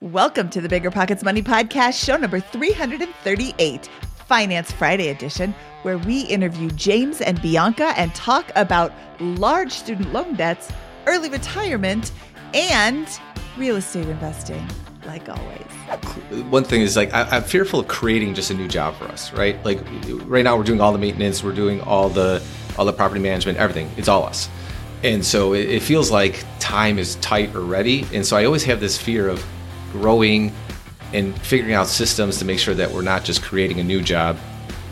Welcome to the Bigger Pockets Money Podcast, show number 338, Finance Friday edition, where we interview James and Bianca and talk about large student loan debts, early retirement, and real estate investing, like always. One thing is like I, am fearful of creating just a new job for us, right? Like right now we're doing all the maintenance, we're doing all the all the property management, everything. It's all us. And so it, it feels like time is tight already. And so I always have this fear of growing and figuring out systems to make sure that we're not just creating a new job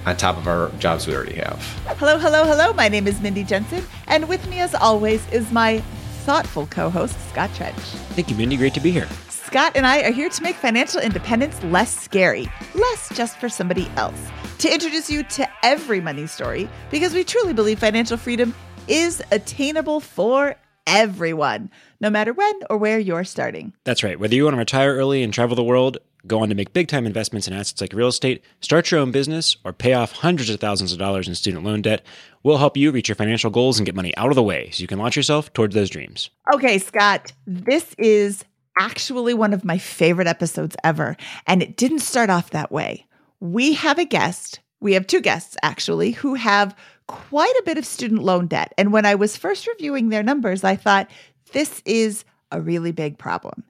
on top of our jobs we already have. Hello, hello, hello. My name is Mindy Jensen, and with me, as always, is my thoughtful co host, Scott Trench. Thank you, Mindy. Great to be here. Scott and I are here to make financial independence less scary, less just for somebody else, to introduce you to every money story because we truly believe financial freedom is attainable for everyone, no matter when or where you're starting. That's right. Whether you want to retire early and travel the world, go on to make big time investments in assets like real estate, start your own business, or pay off hundreds of thousands of dollars in student loan debt, we'll help you reach your financial goals and get money out of the way so you can launch yourself towards those dreams. Okay, Scott, this is actually one of my favorite episodes ever, and it didn't start off that way. We have a guest. We have two guests actually who have quite a bit of student loan debt. And when I was first reviewing their numbers, I thought, this is a really big problem.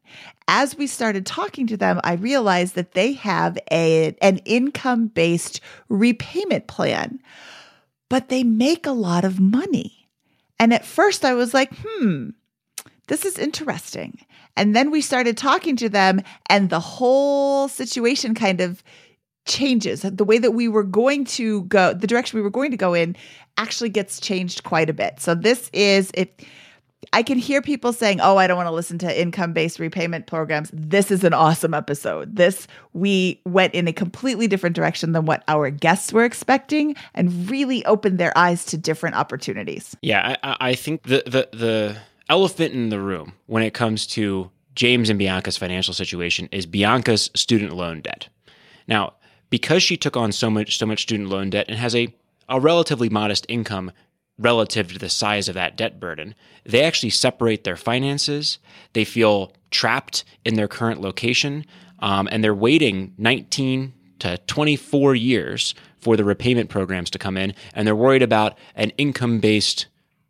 As we started talking to them, I realized that they have a, an income based repayment plan, but they make a lot of money. And at first I was like, hmm, this is interesting. And then we started talking to them, and the whole situation kind of changes. The way that we were going to go, the direction we were going to go in actually gets changed quite a bit. So this is it I can hear people saying, "Oh, I don't want to listen to income-based repayment programs." This is an awesome episode. This we went in a completely different direction than what our guests were expecting and really opened their eyes to different opportunities. Yeah, I, I think the the the elephant in the room when it comes to James and Bianca's financial situation is Bianca's student loan debt. Now, because she took on so much so much student loan debt and has a a relatively modest income relative to the size of that debt burden, they actually separate their finances. They feel trapped in their current location, um, and they're waiting 19 to 24 years for the repayment programs to come in, and they're worried about an income based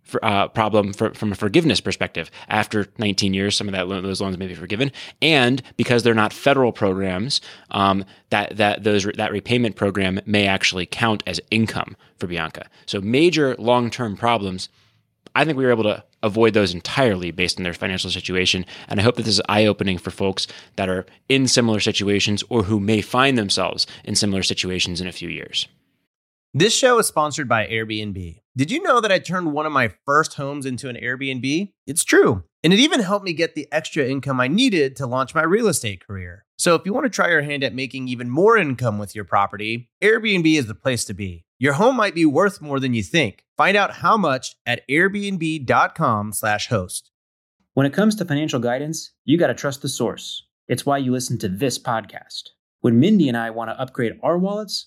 for, uh, problem for, from a forgiveness perspective. After 19 years, some of that those loans may be forgiven, and because they're not federal programs, um, that that those that repayment program may actually count as income for Bianca. So major long term problems. I think we were able to avoid those entirely based on their financial situation. And I hope that this is eye opening for folks that are in similar situations or who may find themselves in similar situations in a few years. This show is sponsored by Airbnb. Did you know that I turned one of my first homes into an Airbnb? It's true. And it even helped me get the extra income I needed to launch my real estate career. So if you want to try your hand at making even more income with your property, Airbnb is the place to be. Your home might be worth more than you think. Find out how much at airbnb.com/host. When it comes to financial guidance, you got to trust the source. It's why you listen to this podcast. When Mindy and I want to upgrade our wallets,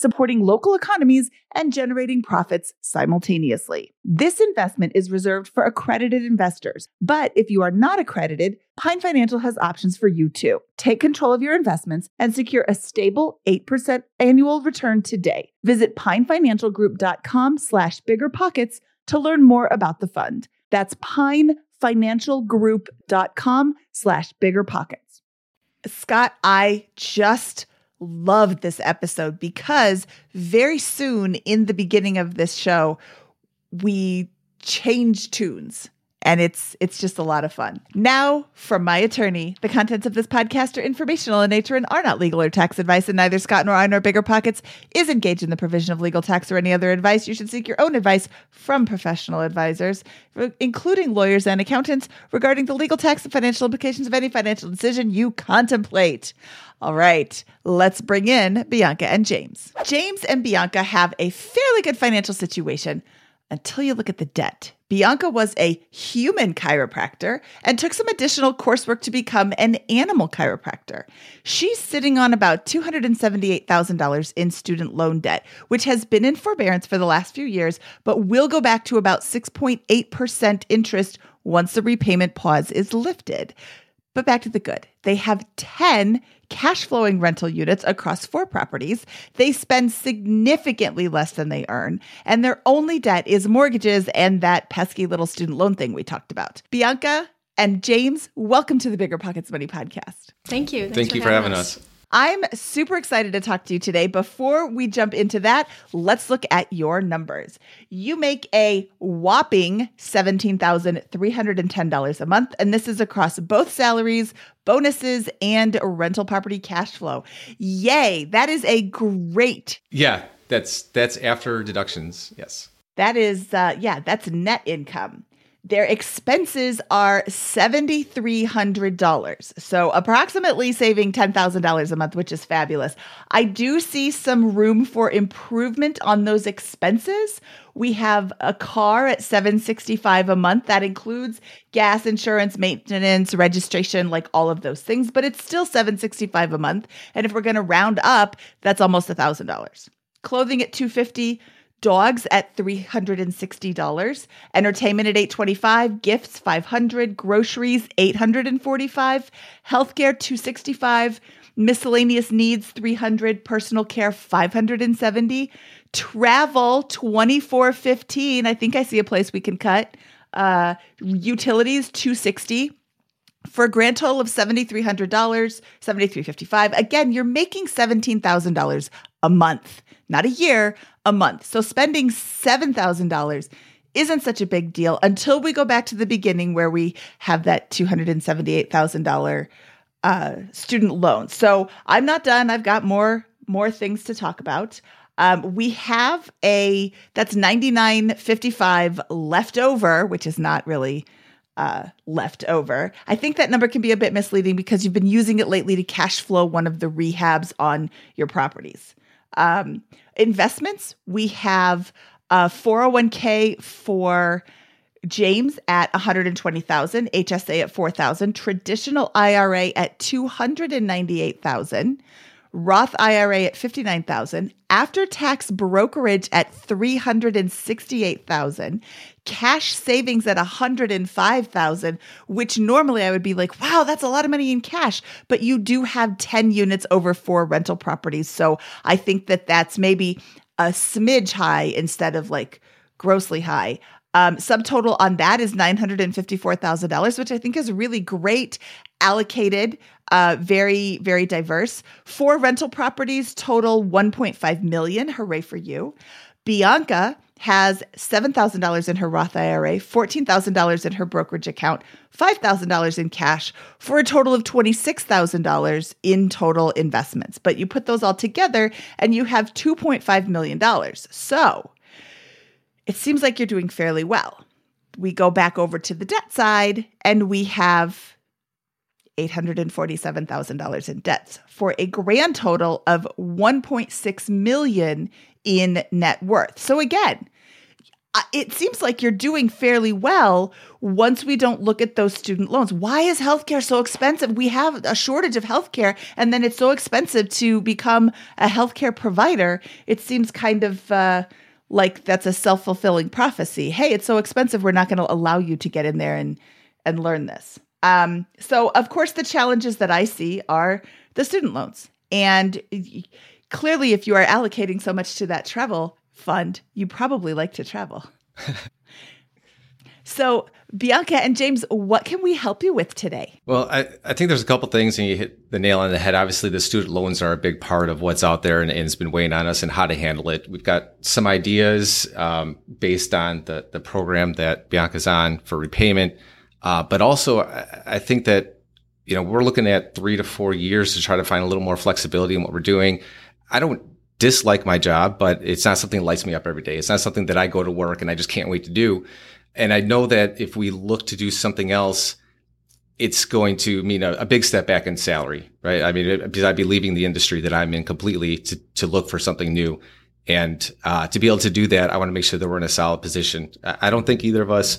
supporting local economies and generating profits simultaneously. This investment is reserved for accredited investors, but if you are not accredited, Pine Financial has options for you too. Take control of your investments and secure a stable 8% annual return today. Visit pinefinancialgroup.com slash biggerpockets to learn more about the fund. That's pinefinancialgroup.com slash biggerpockets. Scott, I just loved this episode because very soon in the beginning of this show, we change tunes and it's it's just a lot of fun. Now, from my attorney, the contents of this podcast are informational in nature and are not legal or tax advice, and neither Scott nor I nor Bigger Pockets is engaged in the provision of legal tax or any other advice. You should seek your own advice from professional advisors, including lawyers and accountants, regarding the legal tax and financial implications of any financial decision you contemplate. All right, let's bring in Bianca and James. James and Bianca have a fairly good financial situation until you look at the debt. Bianca was a human chiropractor and took some additional coursework to become an animal chiropractor. She's sitting on about $278,000 in student loan debt, which has been in forbearance for the last few years, but will go back to about 6.8% interest once the repayment pause is lifted. But back to the good. They have 10 cash flowing rental units across four properties. They spend significantly less than they earn, and their only debt is mortgages and that pesky little student loan thing we talked about. Bianca and James, welcome to the Bigger Pockets Money podcast. Thank you. Thanks Thank you for having, having us. us. I'm super excited to talk to you today. Before we jump into that, let's look at your numbers. You make a whopping $17,310 a month, and this is across both salaries, bonuses, and rental property cash flow. Yay, that is a great. Yeah, that's that's after deductions. Yes. That is uh yeah, that's net income. Their expenses are $7,300. So, approximately saving $10,000 a month, which is fabulous. I do see some room for improvement on those expenses. We have a car at 765 a month that includes gas, insurance, maintenance, registration, like all of those things, but it's still 765 a month. And if we're going to round up, that's almost $1,000. Clothing at 250 dogs at $360 entertainment at 825 gifts 500 groceries 845 healthcare 265 miscellaneous needs 300 personal care 570 travel 2415 i think i see a place we can cut uh, utilities 260 for a grand total of $7,300, 7,355. Again, you're making $17,000 a month, not a year, a month. So spending $7,000 isn't such a big deal until we go back to the beginning where we have that $278,000 uh, student loan. So I'm not done. I've got more more things to talk about. Um, we have a that's 99.55 left over, which is not really uh, left over. I think that number can be a bit misleading because you've been using it lately to cash flow one of the rehabs on your properties. Um, investments, we have a 401k for James at 120,000, HSA at 4,000, traditional IRA at 298,000, Roth IRA at 59,000, after tax brokerage at 368,000, cash savings at 105,000, which normally I would be like, "Wow, that's a lot of money in cash." But you do have 10 units over four rental properties, so I think that that's maybe a smidge high instead of like grossly high. Um, subtotal on that is $954,000, which I think is really great, allocated, uh, very, very diverse. Four rental properties total 1.5 million. Hooray for you. Bianca has $7,000 in her Roth IRA, $14,000 in her brokerage account, $5,000 in cash for a total of $26,000 in total investments. But you put those all together and you have $2.5 million. So it seems like you're doing fairly well. We go back over to the debt side and we have $847,000 in debts for a grand total of 1.6 million in net worth. So again, it seems like you're doing fairly well once we don't look at those student loans. Why is healthcare so expensive? We have a shortage of healthcare, and then it's so expensive to become a healthcare provider. It seems kind of uh, like that's a self fulfilling prophecy. Hey, it's so expensive, we're not going to allow you to get in there and and learn this. Um, so, of course, the challenges that I see are the student loans, and clearly, if you are allocating so much to that travel fund, you probably like to travel. so, Bianca and James, what can we help you with today? Well, I, I think there's a couple things, and you hit the nail on the head. Obviously, the student loans are a big part of what's out there and, and it's been weighing on us and how to handle it. We've got some ideas um, based on the, the program that Bianca's on for repayment. Uh, but also, I, I think that, you know, we're looking at three to four years to try to find a little more flexibility in what we're doing. I don't dislike my job, but it's not something that lights me up every day. It's not something that I go to work and I just can't wait to do. And I know that if we look to do something else, it's going to mean a, a big step back in salary, right? I mean, because I'd be leaving the industry that I'm in completely to, to look for something new. And uh, to be able to do that, I want to make sure that we're in a solid position. I don't think either of us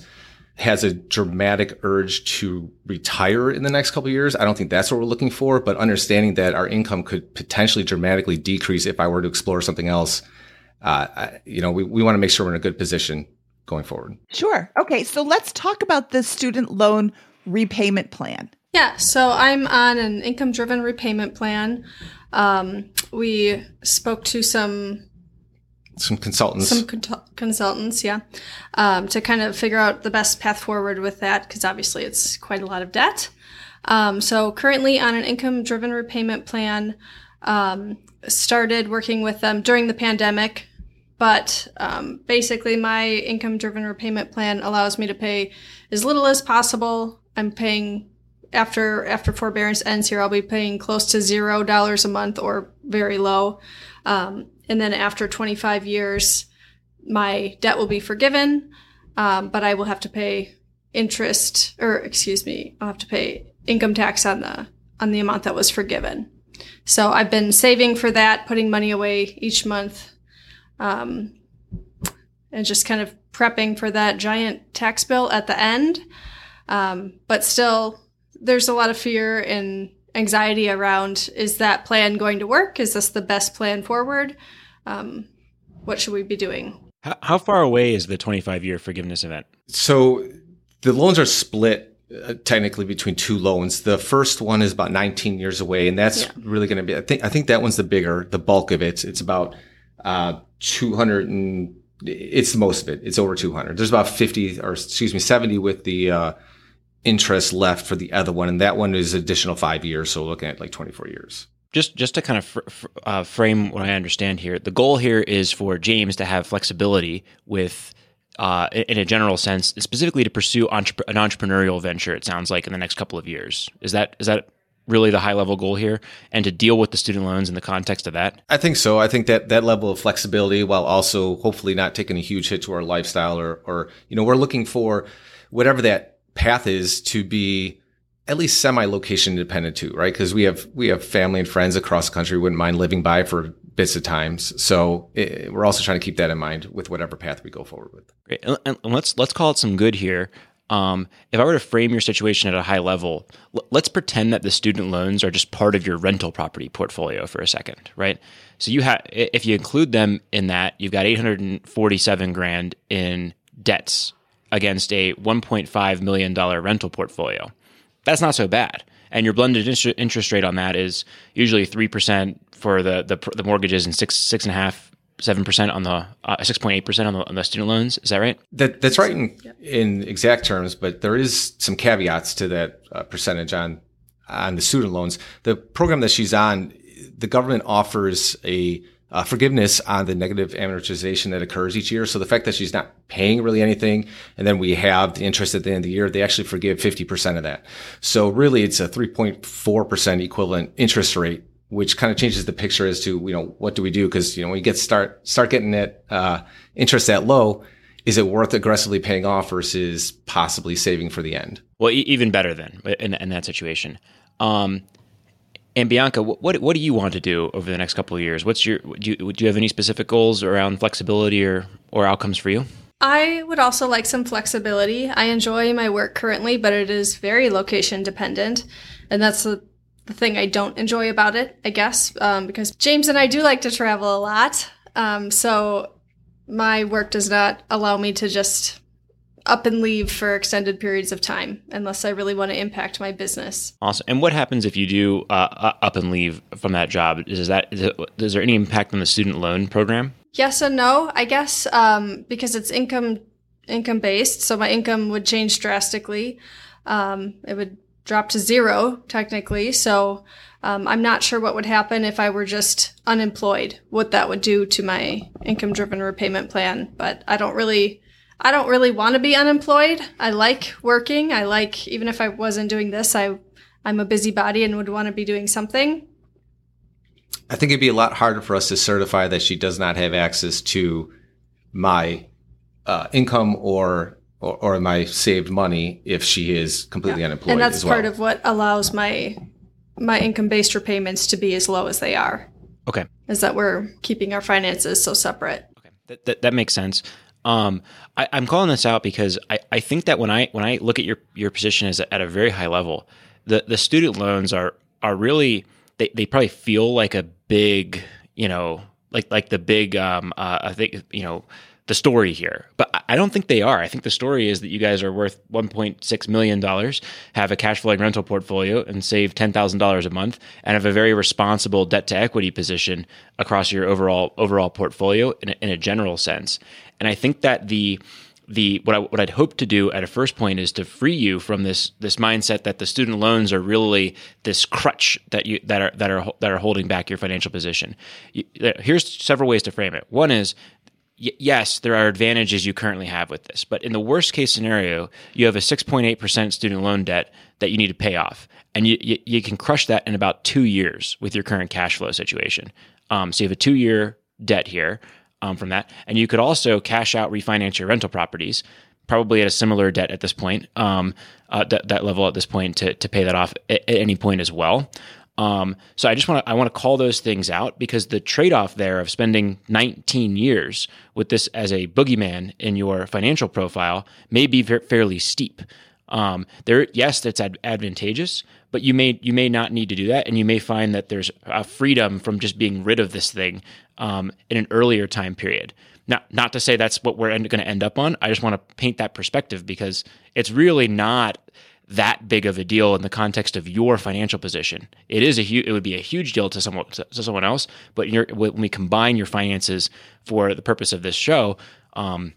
has a dramatic urge to retire in the next couple years. I don't think that's what we're looking for, but understanding that our income could potentially dramatically decrease if I were to explore something else. Uh, I, you know, we, we want to make sure we're in a good position going forward. Sure. Okay. So let's talk about the student loan repayment plan. Yeah. So I'm on an income driven repayment plan. Um, we spoke to some some consultants. Some con- consultants, yeah, um, to kind of figure out the best path forward with that because obviously it's quite a lot of debt. Um, so currently on an income-driven repayment plan. Um, started working with them during the pandemic, but um, basically my income-driven repayment plan allows me to pay as little as possible. I'm paying after after forbearance ends here, I'll be paying close to zero dollars a month or very low. Um, and then after 25 years, my debt will be forgiven, um, but I will have to pay interest, or excuse me, I'll have to pay income tax on the on the amount that was forgiven. So I've been saving for that, putting money away each month, um, and just kind of prepping for that giant tax bill at the end. Um, but still, there's a lot of fear and anxiety around is that plan going to work? Is this the best plan forward? Um, what should we be doing? How, how far away is the 25 year forgiveness event? So the loans are split uh, technically between two loans. The first one is about 19 years away, and that's yeah. really going to be. I think I think that one's the bigger, the bulk of it. It's about uh, 200 and it's the most of it. It's over 200. There's about 50 or excuse me 70 with the uh, interest left for the other one, and that one is additional five years. So looking at like 24 years. Just, just to kind of fr- uh, frame what I understand here, the goal here is for James to have flexibility with, uh, in a general sense, specifically to pursue entre- an entrepreneurial venture. It sounds like in the next couple of years. Is that is that really the high level goal here, and to deal with the student loans in the context of that? I think so. I think that that level of flexibility, while also hopefully not taking a huge hit to our lifestyle, or or you know, we're looking for whatever that path is to be at least semi location independent too, right? Because we have we have family and friends across the country wouldn't mind living by for bits of times. So it, we're also trying to keep that in mind with whatever path we go forward with. Great, and, let's let's call it some good here. Um, if I were to frame your situation at a high level, l- let's pretend that the student loans are just part of your rental property portfolio for a second, right? So you have, if you include them in that, you've got 847 grand in debts against a $1.5 million rental portfolio. That's not so bad. And your blended interest rate on that is usually 3% for the, the, the mortgages and six, six and a half, seven percent on the uh, six point eight percent on the on the student loans. Is that right? That that's right in in exact terms, but there is some caveats to that uh, percentage on on the student loans. The program that she's on, the government offers a uh, forgiveness on the negative amortization that occurs each year. So the fact that she's not paying really anything, and then we have the interest at the end of the year, they actually forgive 50% of that. So really it's a 3.4% equivalent interest rate, which kind of changes the picture as to, you know, what do we do? Cause, you know, when you get start, start getting that, uh, interest that low, is it worth aggressively paying off versus possibly saving for the end? Well, e- even better then in, in that situation. Um, and Bianca, what what do you want to do over the next couple of years? What's your do you, do you have any specific goals around flexibility or or outcomes for you? I would also like some flexibility. I enjoy my work currently, but it is very location dependent, and that's the, the thing I don't enjoy about it. I guess um, because James and I do like to travel a lot, um, so my work does not allow me to just up and leave for extended periods of time unless I really want to impact my business. Awesome. And what happens if you do uh, up and leave from that job? Is that is, it, is there any impact on the student loan program? Yes and no, I guess, um, because it's income income based, so my income would change drastically. Um, it would drop to zero technically. So um, I'm not sure what would happen if I were just unemployed. What that would do to my income driven repayment plan, but I don't really I don't really want to be unemployed. I like working. I like even if I wasn't doing this, I I'm a busybody and would want to be doing something. I think it'd be a lot harder for us to certify that she does not have access to my uh, income or, or, or my saved money if she is completely yeah. unemployed. And that's well. part of what allows my my income based repayments to be as low as they are. Okay, is that we're keeping our finances so separate. Okay, that that, that makes sense. Um, I, am calling this out because I, I think that when I when I look at your your position as at a very high level, the the student loans are are really they, they probably feel like a big you know like like the big um uh, I think you know the story here, but I don't think they are. I think the story is that you guys are worth 1.6 million dollars, have a cash flowing rental portfolio, and save ten thousand dollars a month, and have a very responsible debt to equity position across your overall overall portfolio in a, in a general sense. And I think that the the what I what I'd hope to do at a first point is to free you from this this mindset that the student loans are really this crutch that you that are that are that are holding back your financial position. Here's several ways to frame it. One is yes, there are advantages you currently have with this, but in the worst case scenario, you have a 6.8% student loan debt that you need to pay off. And you, you, you can crush that in about two years with your current cash flow situation. Um, so you have a two year debt here um, from that. And you could also cash out, refinance your rental properties, probably at a similar debt at this point, um, uh, that, that level at this point to, to pay that off at, at any point as well. Um, so I just want to I want to call those things out because the trade off there of spending 19 years with this as a boogeyman in your financial profile may be fairly steep. Um, there, yes, that's ad- advantageous, but you may you may not need to do that, and you may find that there's a freedom from just being rid of this thing um, in an earlier time period. Not not to say that's what we're going to end up on. I just want to paint that perspective because it's really not that big of a deal in the context of your financial position. It is a hu- it would be a huge deal to someone to, someone else, but when we combine your finances for the purpose of this show, um,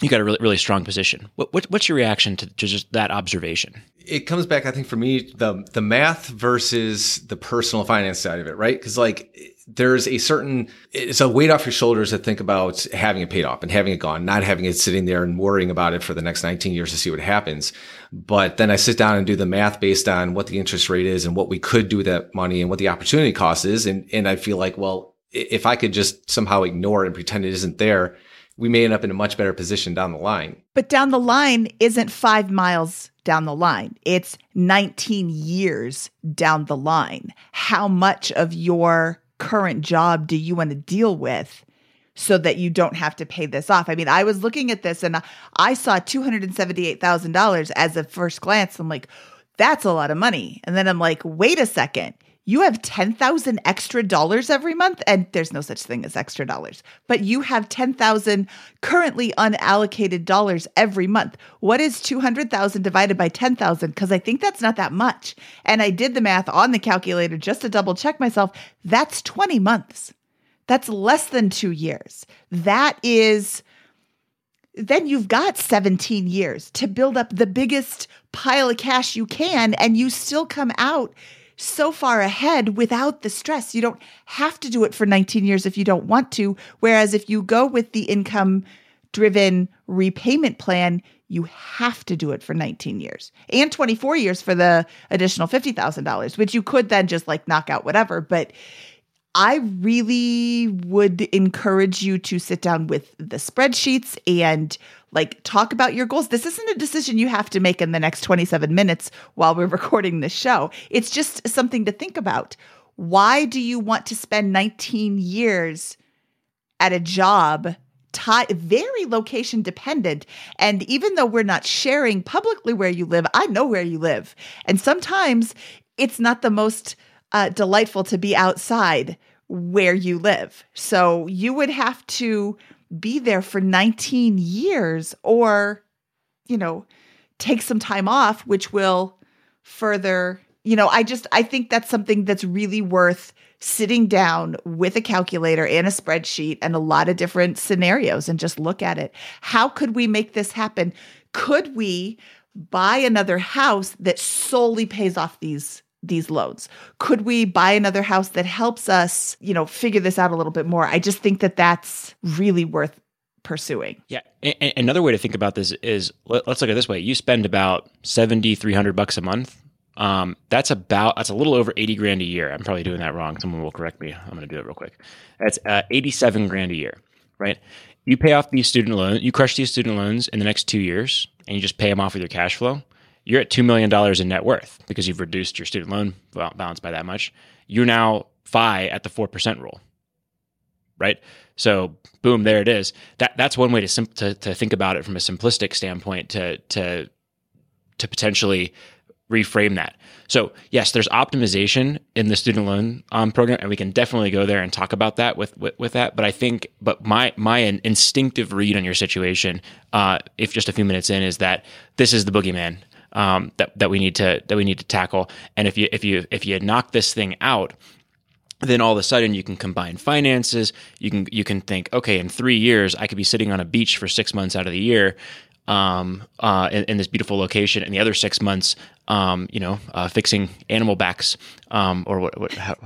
you got a really, really strong position. What, what, what's your reaction to, to just that observation? It comes back, I think, for me, the the math versus the personal finance side of it, right? Because like there's a certain it's a weight off your shoulders to think about having it paid off and having it gone, not having it sitting there and worrying about it for the next 19 years to see what happens. But then I sit down and do the math based on what the interest rate is and what we could do with that money and what the opportunity cost is, and and I feel like, well, if I could just somehow ignore it and pretend it isn't there we may end up in a much better position down the line. But down the line isn't five miles down the line, it's 19 years down the line. How much of your current job do you want to deal with? So that you don't have to pay this off. I mean, I was looking at this and I saw $278,000 as a first glance. I'm like, that's a lot of money. And then I'm like, wait a second you have 10,000 extra dollars every month and there's no such thing as extra dollars but you have 10,000 currently unallocated dollars every month. What is 200,000 divided by 10,000 cuz I think that's not that much. And I did the math on the calculator just to double check myself. That's 20 months. That's less than 2 years. That is then you've got 17 years to build up the biggest pile of cash you can and you still come out so far ahead without the stress. You don't have to do it for 19 years if you don't want to. Whereas if you go with the income driven repayment plan, you have to do it for 19 years and 24 years for the additional $50,000, which you could then just like knock out whatever. But I really would encourage you to sit down with the spreadsheets and Like, talk about your goals. This isn't a decision you have to make in the next 27 minutes while we're recording this show. It's just something to think about. Why do you want to spend 19 years at a job tie, very location dependent. And even though we're not sharing publicly where you live, I know where you live. And sometimes it's not the most uh, delightful to be outside where you live. So you would have to be there for 19 years or, you know, take some time off, which will further, you know, I just, I think that's something that's really worth sitting down with a calculator and a spreadsheet and a lot of different scenarios and just look at it. How could we make this happen? Could we buy another house that solely pays off these these loans? Could we buy another house that helps us, you know, figure this out a little bit more? I just think that that's really worth pursuing. Yeah. another way to think about this is let, us look at this way. You spend about 70, 300 bucks a month um, that's about that's a little over eighty grand a year. I'm probably doing that wrong. Someone will correct me. I'm going to do it real quick. That's uh, eighty-seven grand a year, right? You pay off these student loans. You crush these student loans in the next two years, and you just pay them off with your cash flow. You're at two million dollars in net worth because you've reduced your student loan balance by that much. You're now FI at the four percent rule, right? So boom, there it is. That that's one way to, sim- to to think about it from a simplistic standpoint to to to potentially reframe that. So yes, there's optimization in the student loan um, program, and we can definitely go there and talk about that with, with, with that. But I think, but my my instinctive read on your situation, uh, if just a few minutes in, is that this is the boogeyman um, that that we need to that we need to tackle. And if you if you if you knock this thing out, then all of a sudden you can combine finances. You can you can think, okay, in three years I could be sitting on a beach for six months out of the year, um, uh, in, in, this beautiful location, and the other six months, um, you know, uh, fixing animal backs um, or what, what how,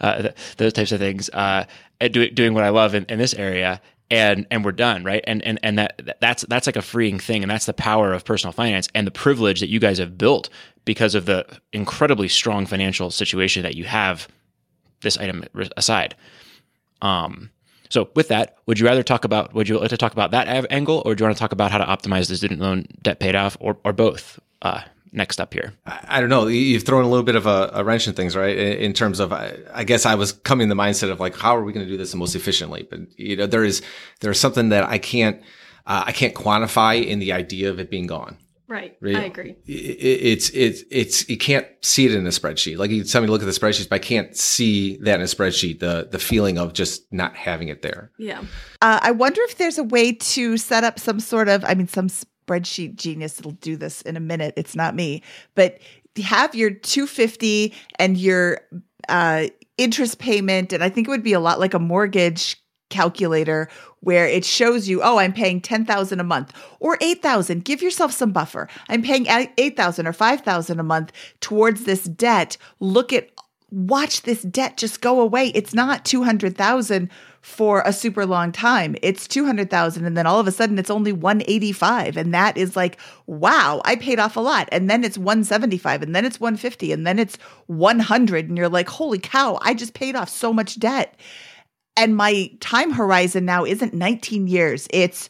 uh, those types of things, uh, do, doing what I love in, in, this area, and and we're done, right? And and and that that's that's like a freeing thing, and that's the power of personal finance and the privilege that you guys have built because of the incredibly strong financial situation that you have. This item aside. Um, so, with that, would you rather talk about would you like to talk about that angle, or do you want to talk about how to optimize the student loan debt paid off, or or both? Uh, next up here? I don't know. You've thrown a little bit of a, a wrench in things, right? In terms of, I guess I was coming in the mindset of like, how are we going to do this the most efficiently? But you know, there is there's something that I can't uh, I can't quantify in the idea of it being gone. Right. right. I agree. It, it's, it's, it's, you can't see it in a spreadsheet. Like you tell me to look at the spreadsheets, but I can't see that in a spreadsheet, the, the feeling of just not having it there. Yeah. Uh, I wonder if there's a way to set up some sort of, I mean, some spreadsheet genius will do this in a minute. It's not me, but have your 250 and your, uh, interest payment. And I think it would be a lot like a mortgage calculator where it shows you, oh, I'm paying 10,000 a month or 8,000. Give yourself some buffer. I'm paying 8,000 or 5,000 a month towards this debt. Look at watch this debt just go away. It's not 200,000 for a super long time. It's 200,000 and then all of a sudden it's only 185 and that is like wow, I paid off a lot. And then it's 175 and then it's 150 and then it's 100 and you're like holy cow, I just paid off so much debt and my time horizon now isn't 19 years it's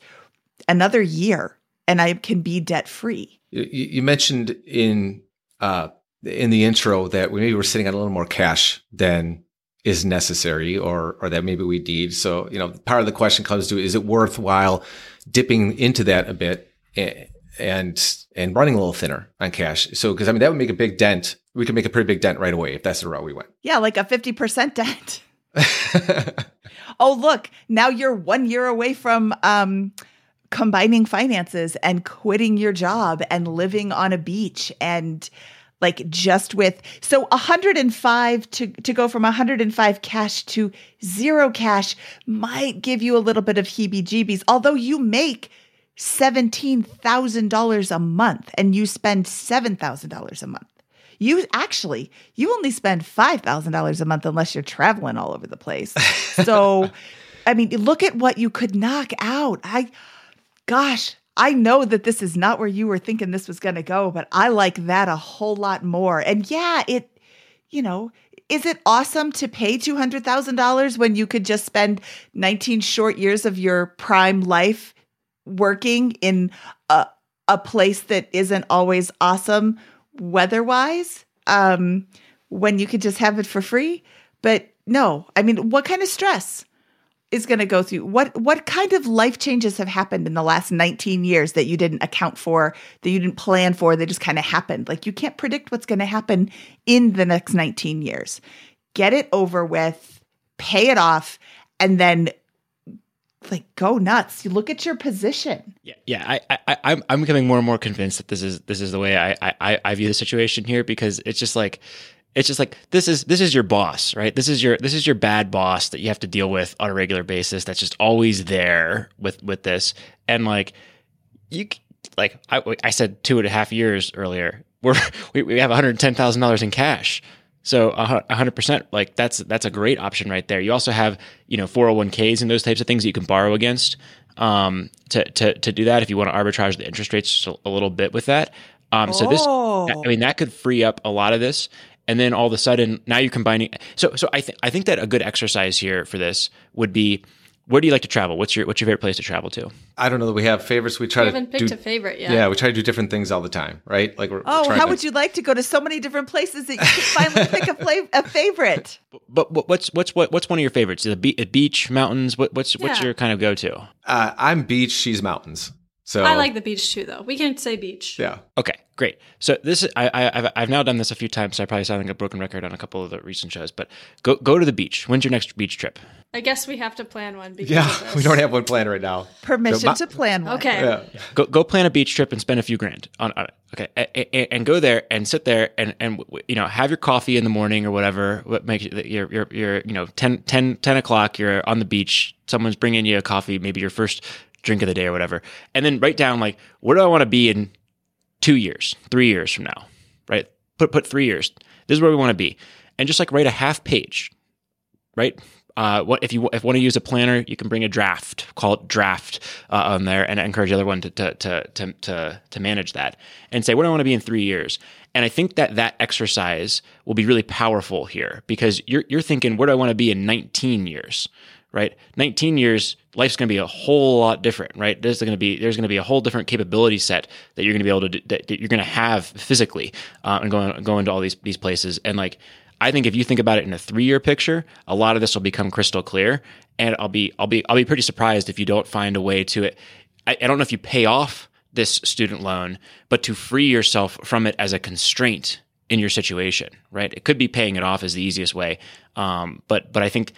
another year and i can be debt free you, you, mentioned in uh, in the intro that we maybe we're sitting on a little more cash than is necessary or or that maybe we need. So you know part of the question comes to is it worthwhile dipping into that a bit and and running a little thinner on cash? So because i mean that would make a big dent. We could make a pretty big dent right away if that's the route we went. Yeah like a 50% dent. Oh, look, now you're one year away from um, combining finances and quitting your job and living on a beach and like just with so 105 to to go from 105 cash to zero cash might give you a little bit of heebie-jeebies although you make $17,000 a month and you spend $7,000 a month you actually you only spend $5,000 a month unless you're traveling all over the place. So I mean, look at what you could knock out. I gosh, I know that this is not where you were thinking this was going to go, but I like that a whole lot more. And yeah, it you know, is it awesome to pay $200,000 when you could just spend 19 short years of your prime life working in a a place that isn't always awesome weather-wise um when you could just have it for free. But no, I mean, what kind of stress is going to go through? What what kind of life changes have happened in the last 19 years that you didn't account for, that you didn't plan for, they just kind of happened? Like you can't predict what's going to happen in the next 19 years. Get it over with, pay it off, and then like go nuts. You look at your position. Yeah, yeah. I, I, I'm, I'm becoming more and more convinced that this is, this is the way I, I, I view the situation here because it's just like, it's just like this is this is your boss right? This is your this is your bad boss that you have to deal with on a regular basis that's just always there with with this. And like you like i, I said two and a half years earlier we're we, we have $110000 in cash. So 100% like that's that's a great option right there. You also have you know 401ks and those types of things that you can borrow against um, to, to, to do that if you want to arbitrage the interest rates a little bit with that. Um, so this, I mean, that could free up a lot of this and then all of a sudden now you're combining so so i think i think that a good exercise here for this would be where do you like to travel? What's your what's your favorite place to travel to? I don't know that we have favorites. We try we to haven't picked do, a favorite yet. Yeah we try to do different things all the time right? Like we're oh how to, would you like to go to so many different places that you can finally pick a, flavor, a favorite? But, but what's what's what, what's one of your favorites? The be- beach mountains? What, what's what's your kind of go-to? Uh, i'm beach she's mountains so I like the beach too, though. We can say beach. yeah Okay, great. So this is I, I I've, I've now done this a few times. So I probably sound like a broken record on a couple of the recent shows. But go go to the beach. When's your next beach trip? I guess we have to plan one. Because yeah we don't have one planned right now permission So my- to plan one Okay. yeah Go go plan a beach trip and spend a few grand on, on it. Okay, a- a- and, go there and sit there and and you know have your coffee in the morning or whatever. What makes you you're you're, you're you know 10, 10, 10 o'clock. You're on the beach. Someone's bringing you a coffee. Maybe your first drink of the day or whatever. And then write down like where do I want to be in two years, three years from now, right? Put put three years. This is where we want to be, and just like write a half page, right? Uh, what if you if want to use a planner, you can bring a draft, call it draft uh, on there, and encourage the other one to to, to to to manage that and say where do I want to be in three years. And I think that that exercise will be really powerful here because you're you're thinking where do I want to be in 19 years, right? 19 years, life's going to be a whole lot different, right? There's going to be there's going to be a whole different capability set that you're going to be able to do, that, you're going to have physically uh, and going go into all these these places and like I think if you think about it in a three year picture, a lot of this will become crystal clear, and I'll be I'll be I'll be pretty surprised if you don't find a way to it. I, I don't know if you pay off this student loan, but to free yourself from it as a constraint in your situation, right? It could be paying it off as the easiest way, um, but but I think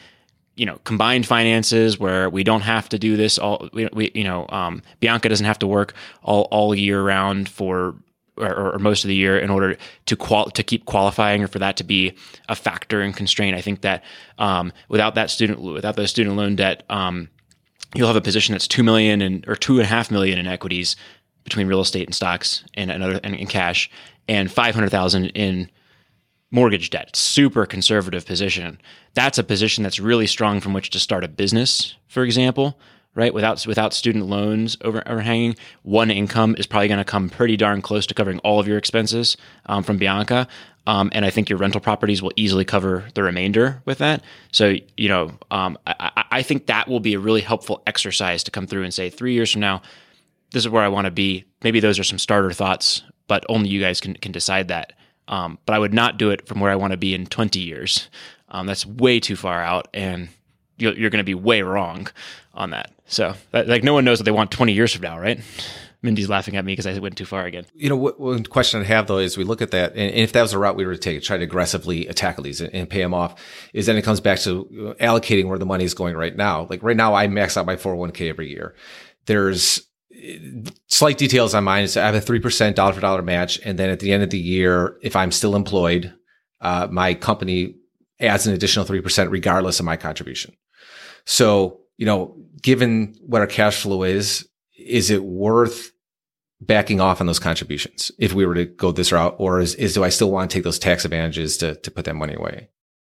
you know combined finances where we don't have to do this all we, we you know um, bianca doesn't have to work all all year round for or, or most of the year in order to qual to keep qualifying or for that to be a factor and constraint. I think that um, without that student without the student loan debt um, you'll have a position that's two million and or two and a half million in equities between real estate and stocks and another and in cash and 500,000 in mortgage debt. Super conservative position. That's a position that's really strong from which to start a business, for example, right? Without without student loans over, overhanging, one income is probably going to come pretty darn close to covering all of your expenses um, from Bianca. Um, and I think your rental properties will easily cover the remainder with that. So, you know, um, I, I- think that will be a really helpful exercise to come through and say, three years from now, this is where I want to be. Maybe those are some starter thoughts, but only you guys can, can decide that. Um, but I would not do it from where I want to be in 20 years. Um, that's way too far out, and you're, you're going to be way wrong on that. So, that, like, no one knows what they want 20 years from now, right? Mindy's laughing at me because I went too far again. you know, what, one question I have though is we look at that, and, if that was a route we were to take, try to aggressively tackle these and, and pay them off, is then it comes back to allocating where the money is going right now. Like right now, I max out my 401k every year. There's slight details on mine. Is I have a 3% dollar for dollar match. And then at the end of the year, if I'm still employed, uh, my company adds an additional 3% regardless of my contribution. So, you know, given what our cash flow is, is it worth backing off on those contributions if we were to go this route? Or is, is do I still want to take those tax advantages to, to put that money away?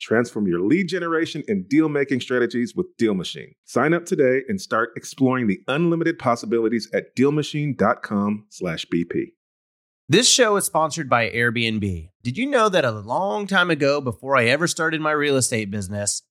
Transform your lead generation and deal making strategies with Deal Machine. Sign up today and start exploring the unlimited possibilities at DealMachine.com/bp. This show is sponsored by Airbnb. Did you know that a long time ago, before I ever started my real estate business,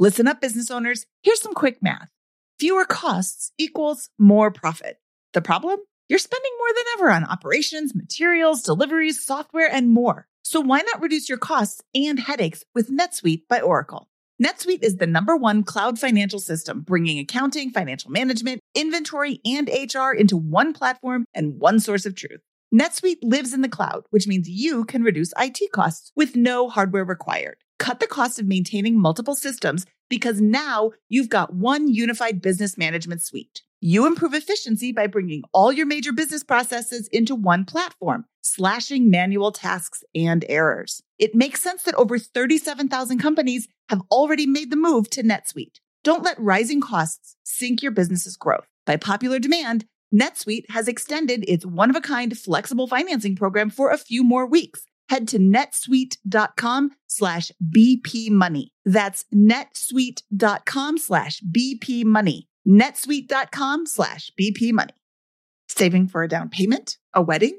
Listen up, business owners. Here's some quick math. Fewer costs equals more profit. The problem? You're spending more than ever on operations, materials, deliveries, software, and more. So why not reduce your costs and headaches with NetSuite by Oracle? NetSuite is the number one cloud financial system, bringing accounting, financial management, inventory, and HR into one platform and one source of truth. NetSuite lives in the cloud, which means you can reduce IT costs with no hardware required. Cut the cost of maintaining multiple systems because now you've got one unified business management suite. You improve efficiency by bringing all your major business processes into one platform, slashing manual tasks and errors. It makes sense that over 37,000 companies have already made the move to NetSuite. Don't let rising costs sink your business's growth. By popular demand, NetSuite has extended its one of a kind flexible financing program for a few more weeks. Head to netsuite.com slash BP money. That's netsuite.com slash BP money. netsuite.com slash BP money. Saving for a down payment, a wedding,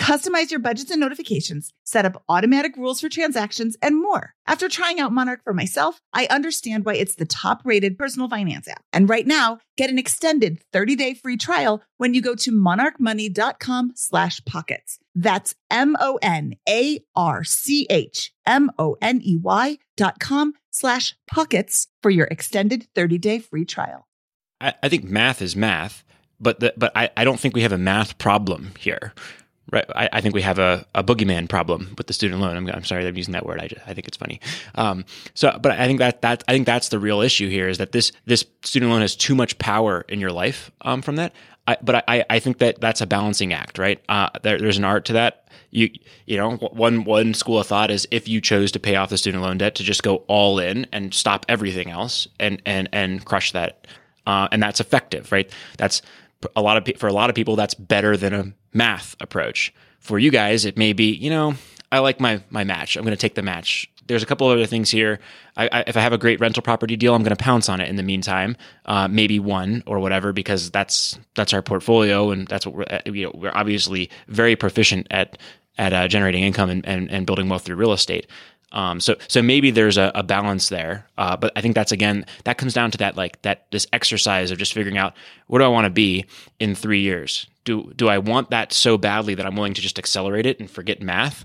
Customize your budgets and notifications, set up automatic rules for transactions, and more. After trying out Monarch for myself, I understand why it's the top rated personal finance app. And right now, get an extended 30 day free trial when you go to monarchmoney.com slash pockets. That's M O N A R C H M O N E Y dot com slash pockets for your extended 30 day free trial. I, I think math is math, but the, but I, I don't think we have a math problem here. Right, I, I, think we have a, a boogeyman problem with the student loan. I'm, I'm sorry that I'm using that word. I, just, I think it's funny. Um, so, but I think that that I think that's the real issue here is that this this student loan has too much power in your life um, from that. I, but I, I think that that's a balancing act, right? Uh, there, there's an art to that. You you know one one school of thought is if you chose to pay off the student loan debt to just go all in and stop everything else and and and crush that, uh, and that's effective, right? That's a lot of for a lot of people that's better than a math approach. For you guys, it may be you know I like my my match. I'm going to take the match. There's a couple other things here. I, I, if I have a great rental property deal, I'm going to pounce on it in the meantime. Uh, maybe one or whatever because that's that's our portfolio and that's what we're uh, you know we're obviously very proficient at at uh, generating income and, and, and building wealth through real estate. Um, so so maybe there's a, a balance there, uh, but I think that's again that comes down to that like that this exercise of just figuring out where do I want to be in three years. Do do I want that so badly that I'm willing to just accelerate it and forget math,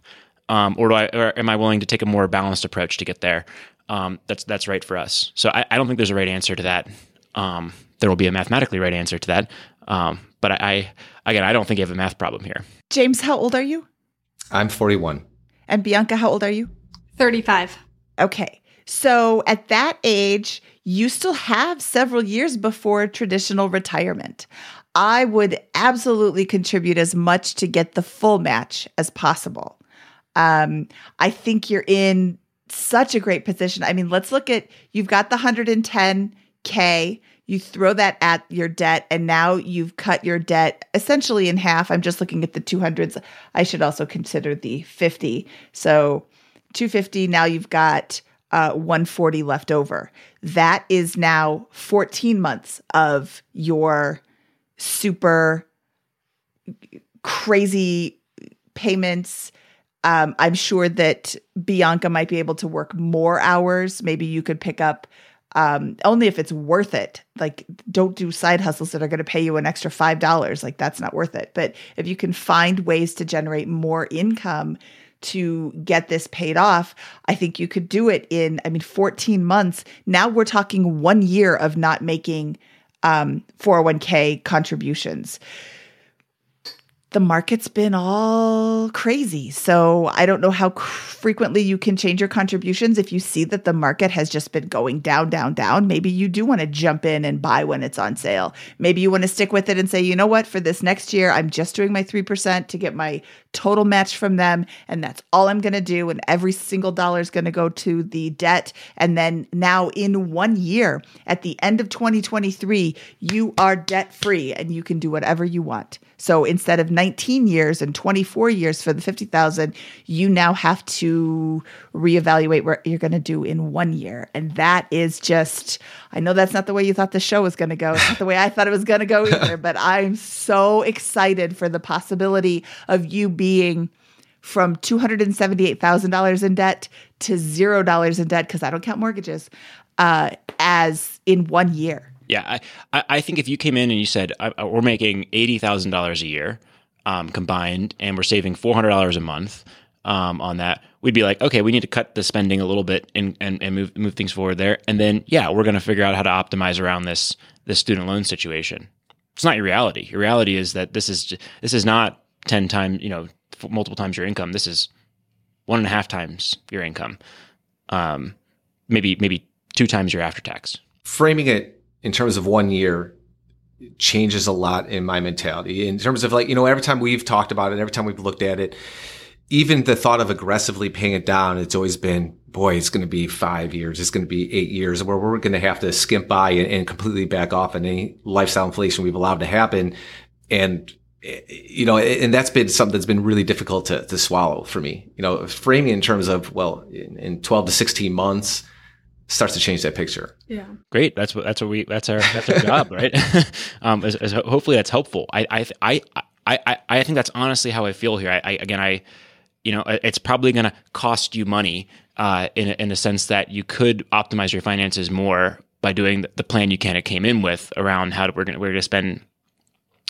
um, or do I or am I willing to take a more balanced approach to get there? Um, that's that's right for us. So I, I, don't think there's a right answer to that. Um, there will be a mathematically right answer to that, um, but I, I again I don't think you have a math problem here. James, how old are you? I'm 41. And Bianca, how old are you? 35. Okay. So at that age, you still have several years before traditional retirement. I would absolutely contribute as much to get the full match as possible. Um, I think you're in such a great position. I mean, let's look at you've got the 110K, you throw that at your debt, and now you've cut your debt essentially in half. I'm just looking at the 200s. I should also consider the 50. So 250, now you've got uh, 140 left over. That is now 14 months of your super crazy payments. Um, I'm sure that Bianca might be able to work more hours. Maybe you could pick up um, only if it's worth it. Like, don't do side hustles that are going to pay you an extra five dollars. Like, that's not worth it. But if you can find ways to generate more income to get this paid off, I think you could do it in, I mean, 14 months. Now we're talking one year of not making um, 401k contributions the market's been all crazy. So I don't know how frequently you can change your contributions. If you see that the market has just been going down, down, down, maybe you do want to jump in and buy when it's on sale. Maybe you want to stick with it and say, you know what, for this next year, I'm just doing my 3% to get my total match from them. And that's all I'm going to do. And every single dollar is going to go to the debt. And then now in one year, at the end of 2023, you are debt free and you can do whatever you want. So instead of 19 years and 24 years for the 50,000, you now have to reevaluate what you're going to do in one year. And that is just, I know that's not the way you thought the show was going to go. It's not the way I thought it was going to go either, but I'm so excited for the possibility of you being from $278,000 in debt to $0 in debt, because I don't count mortgages, uh, as in one year. Yeah, I, I think if you came in and you said we're making eighty thousand dollars a year um, combined, and we're saving four hundred dollars a month um, on that, we'd be like, okay, we need to cut the spending a little bit and, and, and move move things forward there, and then yeah, we're going to figure out how to optimize around this this student loan situation. It's not your reality. Your reality is that this is this is not ten times you know multiple times your income. This is one and a half times your income, um, maybe maybe two times your after tax. Framing it in terms of one year changes a lot in my mentality in terms of like you know every time we've talked about it every time we've looked at it even the thought of aggressively paying it down it's always been boy it's going to be five years it's going to be eight years where we're going to have to skimp by and, and completely back off any lifestyle inflation we've allowed to happen and you know, and that's been something that's been really difficult to, to swallow for me. You know, framing in terms of, well, in, in 12 to 16 months, starts to change that picture. Yeah. Great. That's what that's what we that's our that's our job, right? um, as, as hopefully that's helpful. I I I I I think that's honestly how I feel here. I, I again I you know it's probably going to cost you money uh, in in the sense that you could optimize your finances more by doing the plan you kind of came in with around how to, we're going to we're going to spend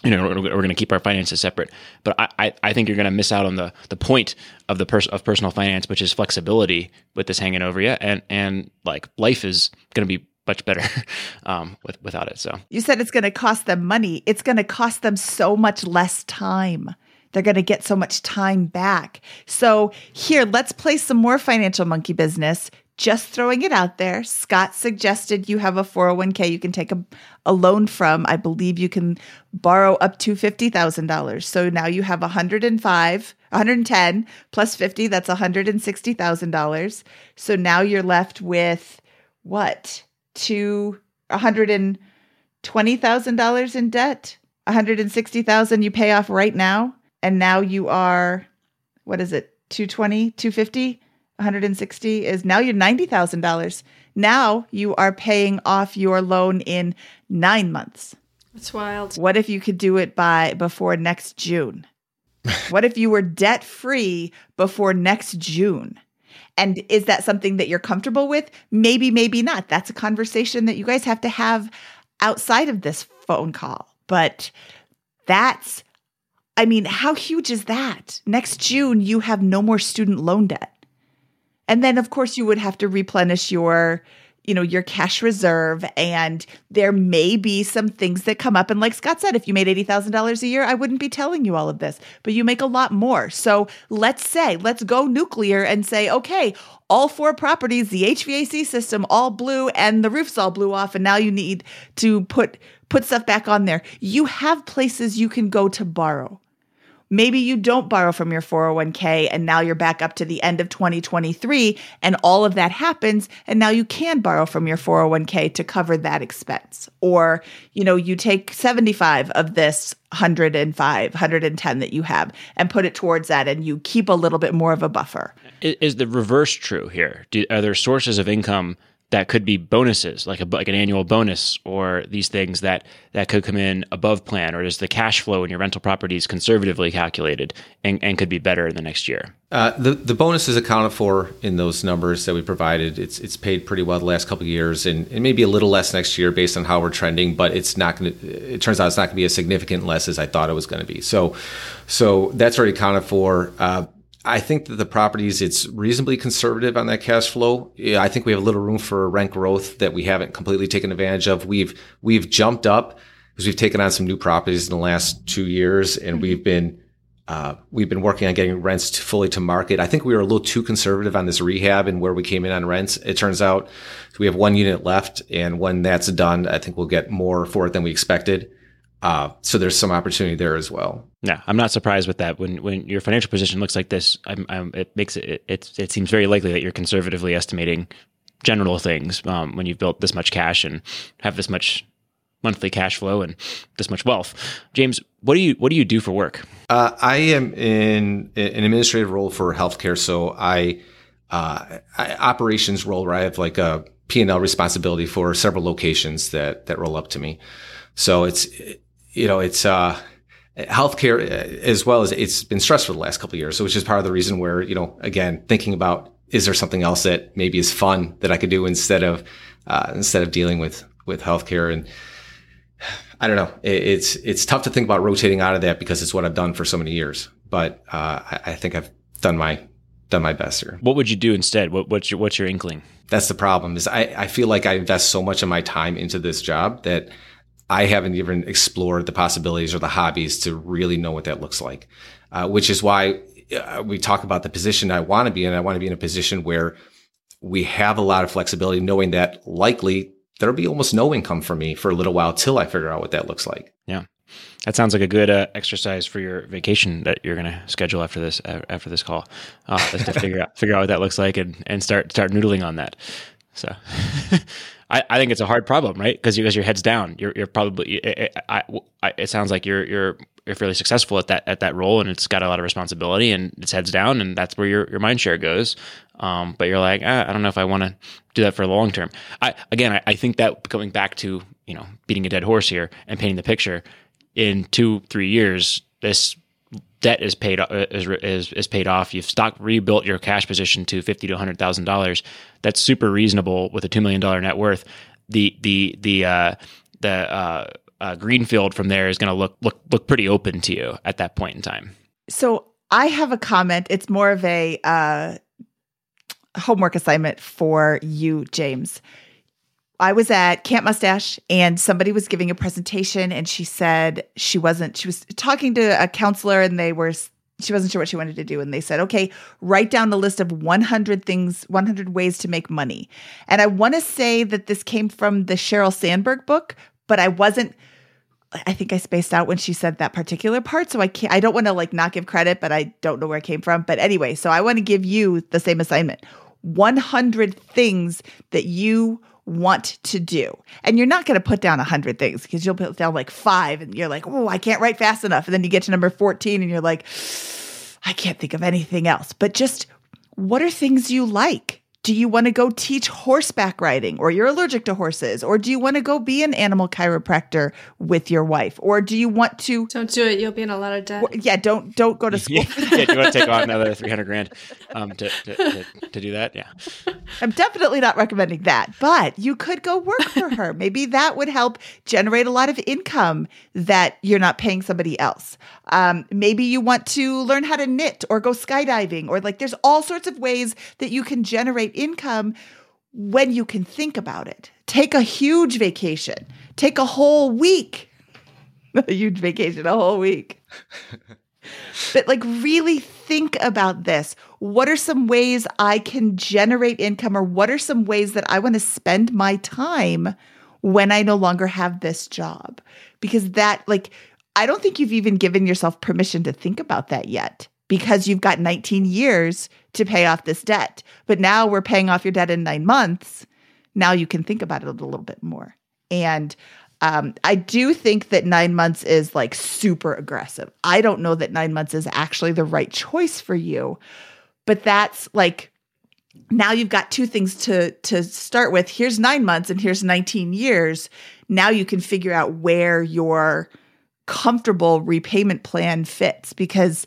you know, we're, we're going to keep our finances separate. But I, I, I think you're going to miss out on the the point of the pers- of personal finance, which is flexibility with this hanging over you, and and like life is going to be much better um, with, without it. So you said it's going to cost them money. It's going to cost them so much less time. They're going to get so much time back. So here, let's play some more financial monkey business just throwing it out there. Scott suggested you have a 401k you can take a, a loan from. I believe you can borrow up to $50,000. So now you have 105, 110 plus 50, that's $160,000. So now you're left with what? To $120,000 in debt. 160,000 you pay off right now and now you are what is it? 220, 250? 160 is now you're $90,000. Now you are paying off your loan in 9 months. That's wild. What if you could do it by before next June? what if you were debt free before next June? And is that something that you're comfortable with? Maybe, maybe not. That's a conversation that you guys have to have outside of this phone call. But that's, I mean, how huge is that? Next June, you have no more student loan debt. And then, of course, you would have to replenish your you know your cash reserve. And there may be some things that come up. And like Scott said if you made $80,000 a year I wouldn't be telling you all of this but you make a lot more. So let's say let's go nuclear and say okay all four properties the HVAC system all blew and the roof's all blew off and now you need to put put stuff back on there. You have places you can go to borrow Maybe you don't borrow from your 401k and now you're back up to the end of 2023 and all of that happens and now you can borrow from your 401k to cover that expense. Or, you know, you take 75 of this 105, 110 that you have and put it towards that and you keep a little bit more of a buffer. Is the reverse true here? Do, are there sources of income that could be bonuses, like a like an annual bonus, or these things that that could come in above plan, or is the cash flow in your rental properties conservatively calculated and, and could be better in the next year? Uh, the the bonus is accounted for in those numbers that we provided. It's it's paid pretty well the last couple of years, and, and maybe a little less next year based on how we're trending. But it's not going to. It turns out it's not going to be as significant less as I thought it was going to be. So, so that's already accounted for. Uh, I think that the properties, it's reasonably conservative on that cash flow. Yeah, I think we have a little room for rent growth that we haven't completely taken advantage of. We've, we've jumped up because we've taken on some new properties in the last two years and mm-hmm. we've been, uh, we've been working on getting rents to fully to market. I think we were a little too conservative on this rehab and where we came in on rents. It turns out we have one unit left and when that's done, I think we'll get more for it than we expected. Uh, so there's some opportunity there as well. Yeah, I'm not surprised with that. When when your financial position looks like this, I'm, I'm, it makes it, it it seems very likely that you're conservatively estimating general things um, when you've built this much cash and have this much monthly cash flow and this much wealth. James, what do you what do you do for work? Uh, I am in an administrative role for healthcare, so I, uh, I operations role where I have like a P and L responsibility for several locations that that roll up to me. So it's you know, it's uh, healthcare uh, as well as it's been stressful the last couple of years. So which is part of the reason where, you know, again, thinking about is there something else that maybe is fun that I could do instead of uh, instead of dealing with with healthcare and I don't know. it's it's tough to think about rotating out of that because it's what I've done for so many years. But uh, I, I, think I've done my done my best here. What would you do instead? What, what's your what's your inkling? That's the problem. Is I, I feel like I invest so much of my time into this job that I haven't even explored the possibilities or the hobbies to really know what that looks like, uh, which is why uh, we talk about the position I want to be in. I want to be in a position where we have a lot of flexibility, knowing that likely there'll be almost no income for me for a little while till I figure out what that looks like. Yeah. That sounds like a good uh, exercise for your vacation that you're going to schedule after this uh, after this call. Uh, to figure out figure out what that looks like and, and start start noodling on that. So I, I think it's a hard problem, right? Because because your head's down, you're you're probably it, I, I, it sounds like you're you're you're fairly successful at that at that role, and it's got a lot of responsibility, and it's heads down, and that's where your your mind share goes. Um, but you're like, ah, I don't know if I want to do that for the long term. I again, I, I think that coming back to you know beating a dead horse here and painting the picture in two three years, this debt is paid uh, is, is, is paid off. You've stock rebuilt your cash position to fifty to hundred thousand dollars. That's super reasonable with a two million dollar net worth. The the the uh, the uh, uh, greenfield from there is going to look look look pretty open to you at that point in time. So I have a comment. It's more of a uh, homework assignment for you, James. I was at Camp Mustache and somebody was giving a presentation and she said she wasn't, she was talking to a counselor and they were, she wasn't sure what she wanted to do. And they said, okay, write down the list of 100 things, 100 ways to make money. And I want to say that this came from the Sheryl Sandberg book, but I wasn't, I think I spaced out when she said that particular part. So I can't, I don't want to like not give credit, but I don't know where it came from. But anyway, so I want to give you the same assignment 100 things that you want to do. And you're not going to put down 100 things because you'll put down like five and you're like, oh, I can't write fast enough. And then you get to number 14 and you're like, I can't think of anything else. But just what are things you like? Do you want to go teach horseback riding or you're allergic to horses? Or do you want to go be an animal chiropractor with your wife? Or do you want to Don't do it. You'll be in a lot of debt. yeah, don't don't go to school. yeah, yeah, you want to take on another 300 grand um, to, to, to, to do that? Yeah. I'm definitely not recommending that, but you could go work for her. Maybe that would help generate a lot of income that you're not paying somebody else. Um, maybe you want to learn how to knit or go skydiving, or like there's all sorts of ways that you can generate income when you can think about it. Take a huge vacation, take a whole week, a huge vacation, a whole week. but like really think about this. What are some ways I can generate income, or what are some ways that I want to spend my time when I no longer have this job? Because that, like, I don't think you've even given yourself permission to think about that yet because you've got 19 years to pay off this debt. But now we're paying off your debt in nine months. Now you can think about it a little bit more. And um, I do think that nine months is like super aggressive. I don't know that nine months is actually the right choice for you, but that's like now you've got two things to to start with. Here's nine months and here's 19 years. Now you can figure out where your comfortable repayment plan fits because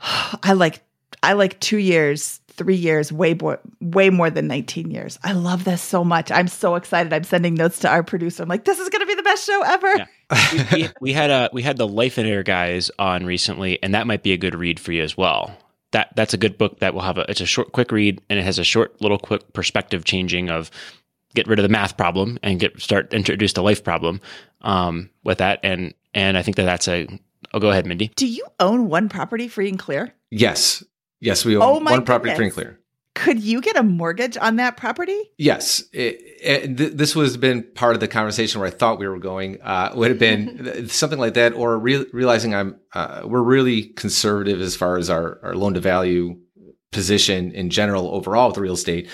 I like I like two years, three years, way more, way more than 19 years. I love this so much. I'm so excited. I'm sending notes to our producer. I'm like, this is going to be the best show ever. Yeah. we, we, we, had a we had the Lifeonaire guys on recently, and that might be a good read for you as well. That that's a good book that will have a it's a short, quick read, and it has a short, little, quick perspective changing of get rid of the math problem and get start introduce the life problem um, with that, and and I think that that's a. Oh, go ahead, Mindy. Do you own one property free and clear? Yes, yes, we own Oh one property free and clear. Could you get a mortgage on that property? Yes, it, it, th- this was been part of the conversation where I thought we were going. Uh, would have been something like that, or re- realizing I'm uh, we're really conservative as far as our, our loan to value position in general overall with real estate.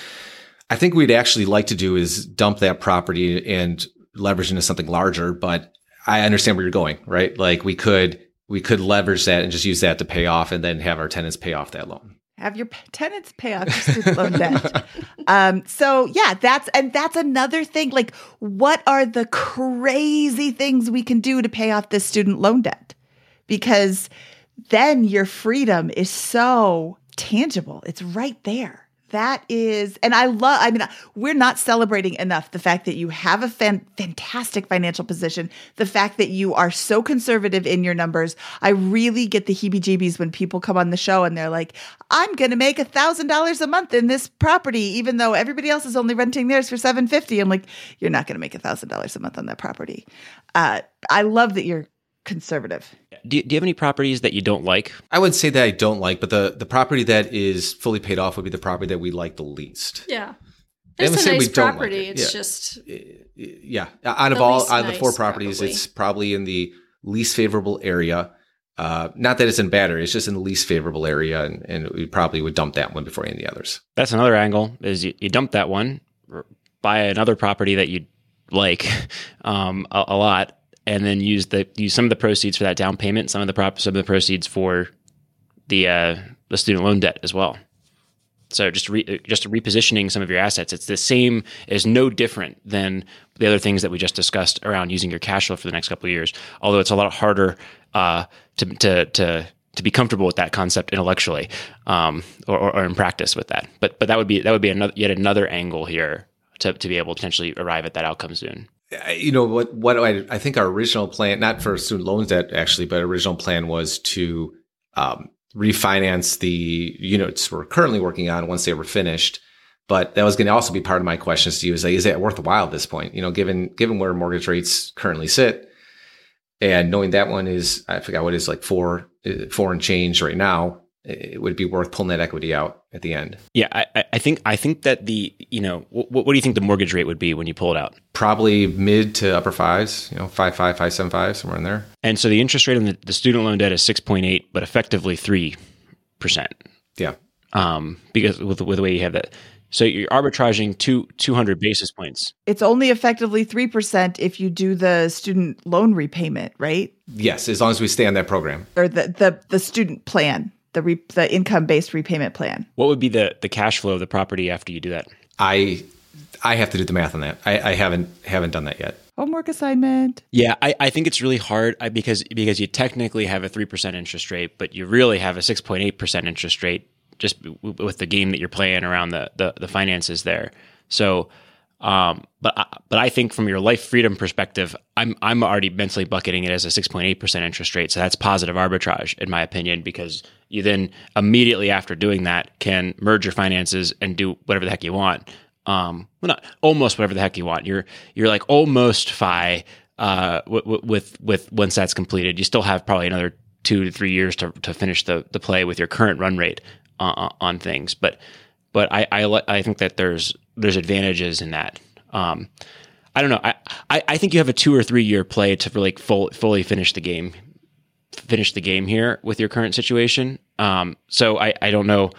I think we'd actually like to do is dump that property and leverage into something larger. But I understand where you're going, right? Like we could we could leverage that and just use that to pay off, and then have our tenants pay off that loan. Have your tenants pay off your student loan debt. Um, so yeah, that's and that's another thing. Like, what are the crazy things we can do to pay off this student loan debt? Because then your freedom is so tangible. It's right there. That is, and I love, I mean, we're not celebrating enough the fact that you have a fan, fantastic financial position, the fact that you are so conservative in your numbers. I really get the heebie jeebies when people come on the show and they're like, I'm going to make a thousand dollars a month in this property, even though everybody else is only renting theirs for 750. I'm like, you're not going to make a thousand dollars a month on that property. Uh, I love that you're conservative. Do you, do you have any properties that you don't like? I would say that I don't like, but the the property that is fully paid off would be the property that we like the least. Yeah. It's a nice don't like property. it. it's Yeah. just Yeah, out of all least out of the four properties, probably. it's probably in the least favorable area. Uh, not that it's in bad area; it's just in the least favorable area, and, and we probably would dump that one before any of the others. That's another angle. Is you, you dump that one, buy another property that you like um, a, a lot, and then use the use some of the proceeds for that down payment, some of the prop, some of the proceeds for the uh, the student loan debt as well. So just re, just repositioning some of your assets. It's the same. Is no different than the other things that we just discussed around using your cash flow for the next couple of years. Although it's a lot harder uh, to to to to be comfortable with that concept intellectually um, or, or, or in practice with that. But but that would be that would be another yet another angle here to to be able to potentially arrive at that outcome soon. You know what? What I, I think our original plan, not for student loans debt actually, but original plan was to um, refinance the units we're currently working on once they were finished. But that was going to also be part of my questions to you: is like, is that worthwhile at this point? You know, given given where mortgage rates currently sit, and knowing that one is I forgot what it is like four uh, four and change right now, it would be worth pulling that equity out at the end. Yeah, I, I- I think I think that the you know what, what do you think the mortgage rate would be when you pull it out? Probably mid to upper fives, you know, five five five seven five somewhere in there. And so the interest rate on the, the student loan debt is six point eight, but effectively three percent. Yeah. Um, because with with the way you have that, so you're arbitraging two two hundred basis points. It's only effectively 3% if you do the student loan repayment, right? Yes, as long as we stay on that program. Or the, the, the student plan, the re- the income based repayment plan. What would be the the cash flow of the property after you do that? I I have to do the math on that. I, I haven't haven't done that yet. Homework assignment. Yeah, I, I think it's really hard because because you technically have a three percent interest rate, but you really have a six point eight percent interest rate just with the game that you're playing around the the, the finances there. So, um, but I, but I think from your life freedom perspective, I'm I'm already mentally bucketing it as a six point eight percent interest rate. So that's positive arbitrage in my opinion because you then immediately after doing that can merge your finances and do whatever the heck you want. Um, well, not almost whatever the heck you want. You're you're like almost fi uh, with with once that's completed. You still have probably another two to three years to to finish the the play with your current run rate uh, on things. But but I I, I think that there's there's advantages in that. Um, I don't know. I, I, I think you have a two or three year play to really full, fully finish the game, finish the game here with your current situation. Um, so I, I don't know.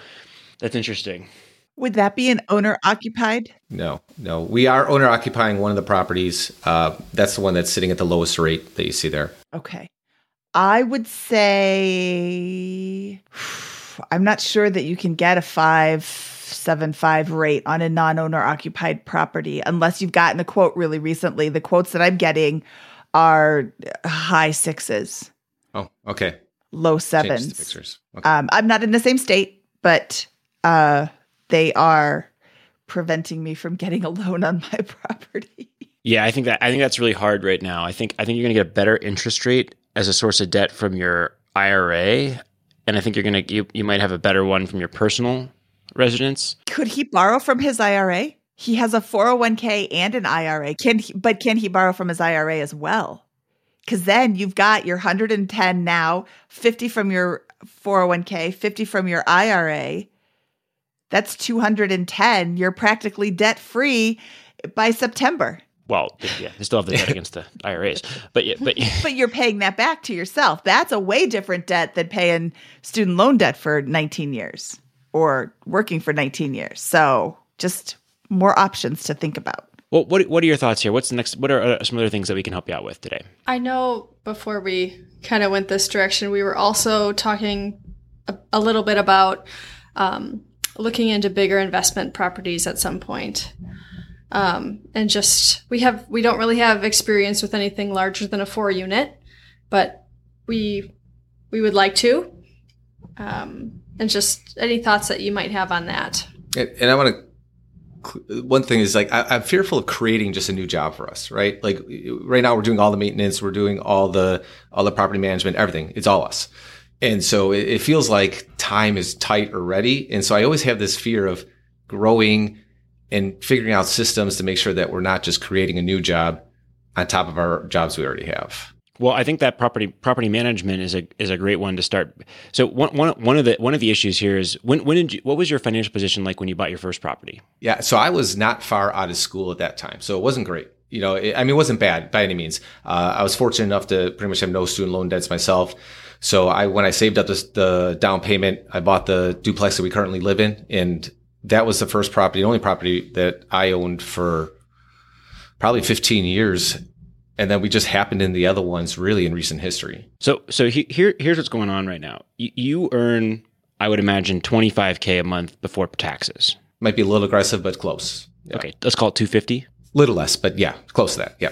That's interesting. Would that be an owner occupied? No, no. We are owner occupying one of the properties. Uh, that's the one that's sitting at the lowest rate that you see there. Okay. I would say I'm not sure that you can get a five seven five rate on a non-owner occupied property unless you've gotten a quote really recently. The quotes that I'm getting are high sixes, Oh, okay. low Change sevens. Okay. Um, I'm not in the same state, but uh, they are preventing me from getting a loan on my property. Yeah, I think that I think that's really hard right now. I think I think you're going to get a better interest rate as a source of debt from your IRA, and I think you're going to you, you might have a better one from your personal residence. Could he borrow from his IRA? He has a 401k and an IRA. Can he, but can he borrow from his IRA as well? Cuz then you've got your 110 now, 50 from your 401k, 50 from your IRA. That's 210. You're practically debt free by September. Well, yeah, they still have the debt against the IRAs, but yeah, but But you're paying that back to yourself. That's a way different debt than paying student loan debt for 19 years or working for 19 years. So, just more options to think about. well, what what are your thoughts here? What's the next? What are uh, some other things that we can help you out with today? I know before we kind of went this direction, we were also talking a, a little bit about um, looking into bigger investment properties at some point. Um, and just we have we don't really have experience with anything larger than a four unit, but we we would like to. Um, and just any thoughts that you might have on that. And, I want to. One thing is like I, I'm fearful of creating just a new job for us, right? Like right now we're doing all the maintenance, we're doing all the all the property management, everything. It's all us, and so it, it feels like time is tight already. And so I always have this fear of growing and figuring out systems to make sure that we're not just creating a new job on top of our jobs we already have. Well, I think that property property management is a is a great one to start. So one one one of the one of the issues here is when when did you, what was your financial position like when you bought your first property? Yeah, so I was not far out of school at that time, so it wasn't great. You know, it, I mean, it wasn't bad by any means. Uh, I was fortunate enough to pretty much have no student loan debts myself. So I, when I saved up the down payment, I bought the duplex that we currently live in, and that was the first property, the only property that I owned for probably 15 years. And then we just happened in the other ones really in recent history. So so he, here here's what's going on right now. You, you earn I would imagine 25k a month before taxes. Might be a little aggressive, but close. Yeah. Okay, let's call it 250. Little less, but yeah, close to that. Yeah.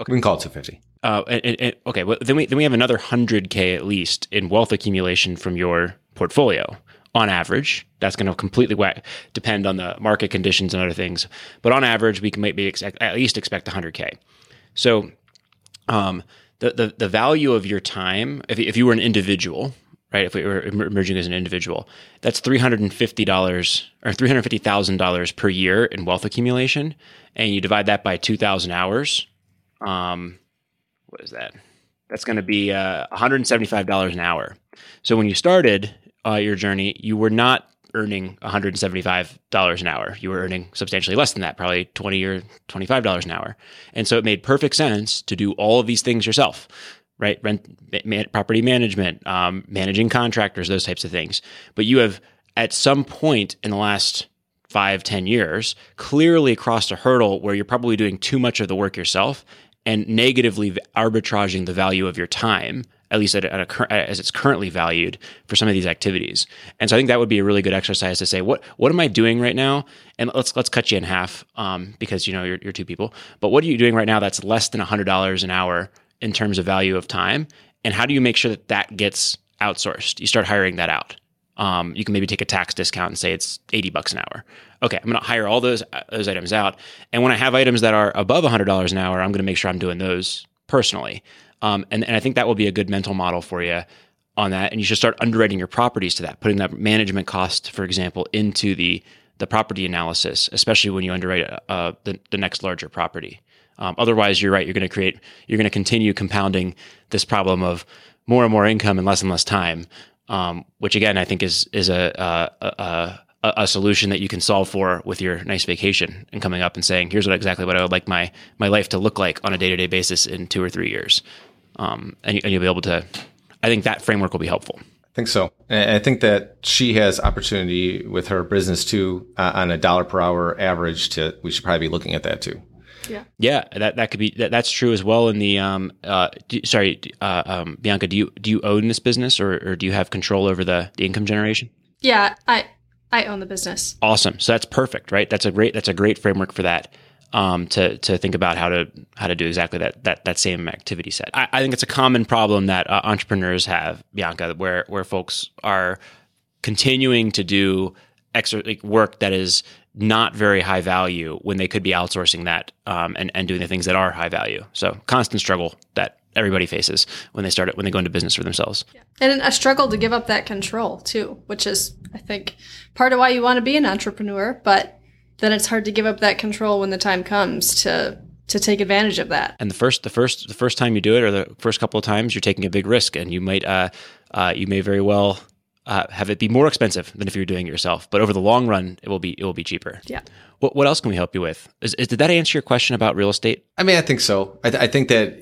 Okay. We can call it 250. Uh, and, and- okay, well, then we then we have another 100k at least in wealth accumulation from your portfolio on average. That's going to completely whack, depend on the market conditions and other things, but on average, we can maybe expect, at least expect 100k. So, um, the, the the value of your time, if if you were an individual, right? If we were emer- emerging as an individual, that's three hundred and fifty dollars or three hundred fifty thousand dollars per year in wealth accumulation, and you divide that by two thousand hours. Um, what is that? That's going to be uh, one hundred and seventy-five dollars an hour. So when you started uh, your journey, you were not earning one hundred and seventy-five dollars an hour. You were earning substantially less than that, probably twenty or twenty-five dollars an hour. And so it made perfect sense to do all of these things yourself, right? Rent, ma- property management, um, managing contractors, those types of things. But you have at some point in the last five, ten years, clearly crossed a hurdle where you're probably doing too much of the work yourself and negatively arbitraging the value of your time at least at, at a, as it's currently valued for some of these activities. And so I think that would be a really good exercise to say, what what am I doing right now? And let's let's cut you in half um, because you know you're, you're two people. But what are you doing right now that's less than hundred dollars an hour in terms of value of time? And how do you make sure that that gets outsourced? You start hiring that out. Um, you can maybe take a tax discount and say it's 80 bucks an hour. Okay, I'm going to hire all those those items out. And when I have items that are above $100 an hour, I'm going to make sure I'm doing those personally. Um, and, and I think that will be a good mental model for you on that. And you should start underwriting your properties to that, putting that management cost, for example, into the the property analysis, especially when you underwrite uh, the, the next larger property. Um, otherwise, you're right. You're going to create. You're going to continue compounding this problem of more and more income and less and less time, um, which again I think is is a, a, a a, solution that you can solve for with your nice vacation and coming up and saying, here's what exactly what I would like my my life to look like on a day to day basis in two or three years, um, and, you, and you'll be able to. I think that framework will be helpful. I think so. And I think that she has opportunity with her business too uh, on a dollar per hour average. To we should probably be looking at that too. Yeah. Yeah, that that could be that, that's true as well. In the um, uh, do, sorry, uh, um, Bianca, do you do you own this business or, or do you have control over the, the income generation? Yeah, I I own the business. Awesome. So that's perfect, right? That's a great that's a great framework for that. Um, to to think about how to how to do exactly that that that same activity set. I, I think it's a common problem that uh, entrepreneurs have, Bianca, where where folks are continuing to do extra like work that is not very high value when they could be outsourcing that um, and and doing the things that are high value. So constant struggle that everybody faces when they start it when they go into business for themselves. Yeah. And a struggle to give up that control too, which is I think part of why you want to be an entrepreneur, but then it's hard to give up that control when the time comes to to take advantage of that. And the first the first the first time you do it or the first couple of times you're taking a big risk and you might uh, uh, you may very well uh, have it be more expensive than if you're doing it yourself. But over the long run, it will be it will be cheaper. Yeah. What what else can we help you with? Is, is did that answer your question about real estate? I mean, I think so. I, th- I think that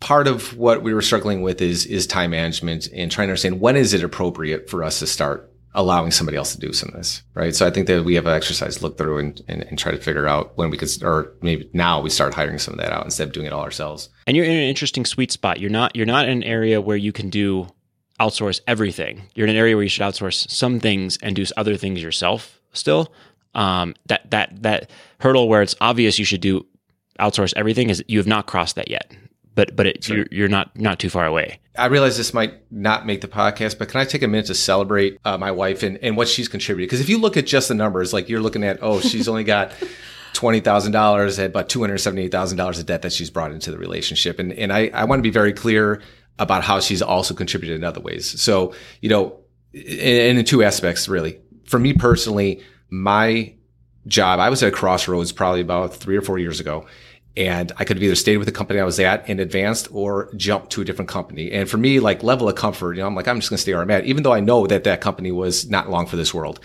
part of what we were struggling with is is time management and trying to understand when is it appropriate for us to start allowing somebody else to do some of this, right? So I think that we have an exercise look through and, and, and, try to figure out when we could, or maybe now we start hiring some of that out instead of doing it all ourselves. And you're in an interesting sweet spot. You're not you're not in an area where you can do outsource everything. You're in an area where you should outsource some things and do other things yourself still. Um, that that that hurdle where it's obvious you should do outsource everything is you have not crossed that yet but but it, sure. you're, you're not not too far away. I realize this might not make the podcast, but can I take a minute to celebrate uh, my wife and, and what she's contributed? Because if you look at just the numbers, like you're looking at, oh, she's only got twenty thousand dollars and about two hundred seventy eight thousand dollars of debt that she's brought into the relationship, and and I I want to be very clear about how she's also contributed in other ways. So you know, in, in two aspects really. For me personally, my job, I was at a crossroads probably about three or four years ago and I could have either stayed with the company I was at and advanced or jumped to a different company. And for me, like level of comfort, you know, I'm like, I'm just going to stay where I'm at, even though I know that that company was not long for this world.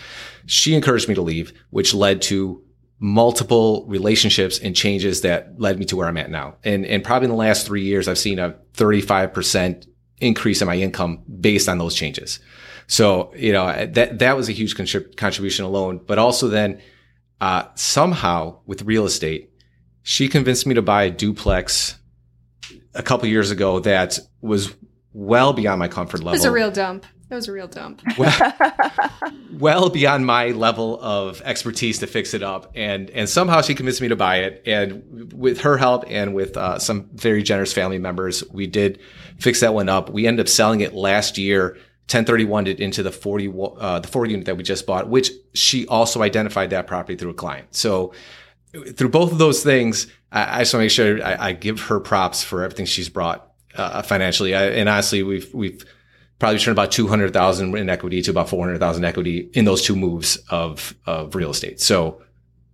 She encouraged me to leave, which led to multiple relationships and changes that led me to where I'm at now. And, and probably in the last three years, I've seen a 35% increase in my income based on those changes. So, you know, that, that was a huge contrib- contribution alone, but also then, uh, somehow with real estate, she convinced me to buy a duplex a couple years ago that was well beyond my comfort level. It was a real dump. It was a real dump. Well, well, beyond my level of expertise to fix it up, and and somehow she convinced me to buy it. And with her help and with uh, some very generous family members, we did fix that one up. We ended up selling it last year. 1031 it into the 40 uh, the 40 unit that we just bought, which she also identified that property through a client. So through both of those things, I, I just want to make sure I, I, give her props for everything she's brought uh, financially. I, and honestly, we've we've probably turned about two hundred thousand in equity to about four hundred thousand equity in those two moves of of real estate. So.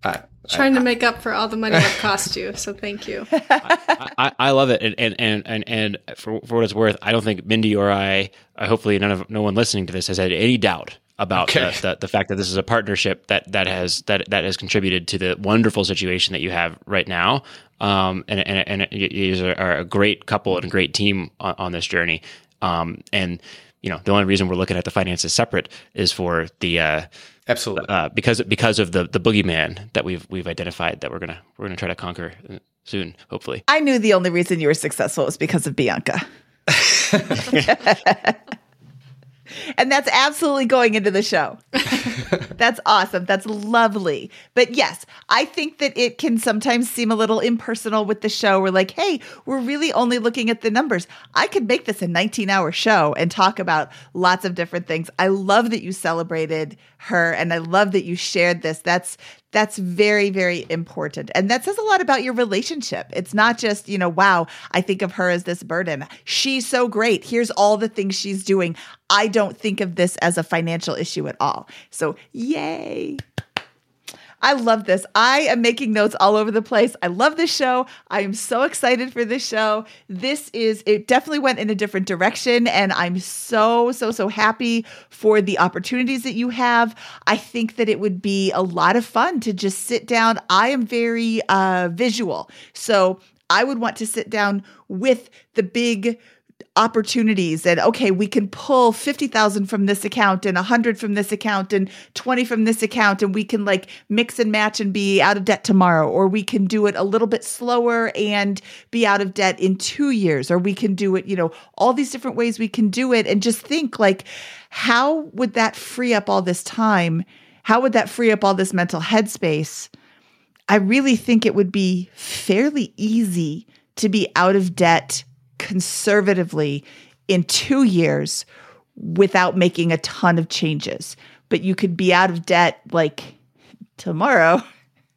I, Trying to make up for all the money that cost you, so thank you. I, I, I, love it, and and and and for, for what it's worth, I don't think Mindy or I, hopefully none of no one listening to this has had any doubt about okay. the, the, the, fact that this is a partnership that that has that that has contributed to the wonderful situation that you have right now. Um, and and and you are a great couple and a great team on, on this journey. Um, and you know the only reason we're looking at the finances separate is for the uh, absolutely uh, because because of the the boogeyman that we've we've identified that we're gonna we're gonna try to conquer soon, hopefully. I knew the only reason you were successful was because of Bianca. and that's absolutely going into the show. that's awesome. That's lovely. But yes, I think that it can sometimes seem a little impersonal with the show. We're like, hey, we're really only looking at the numbers. I could make this a 19 hour show and talk about lots of different things. I love that you celebrated her and I love that you shared this. That's that's very very important. And that says a lot about your relationship. It's not just you know wow i think of her as this burden. She's so great. Here's all the things she's doing. I don't think of this as a financial issue at all. So yay I love this. I am making notes all over the place. I love this show. I am so excited for this show. This is, it definitely went in a different direction. And I'm so, so, so happy for the opportunities that you have. I think that it would be a lot of fun to just sit down. I am very uh, visual. So I would want to sit down with the big, opportunities and okay we can pull 50,000 from this account and 100 from this account and 20 from this account and we can like mix and match and be out of debt tomorrow or we can do it a little bit slower and be out of debt in 2 years or we can do it you know all these different ways we can do it. And just think like how would that free up all this time? How would that free up all this mental headspace? I really think it would be fairly easy to be out of debt conservatively in two years without making a ton of changes. But you could be out of debt like tomorrow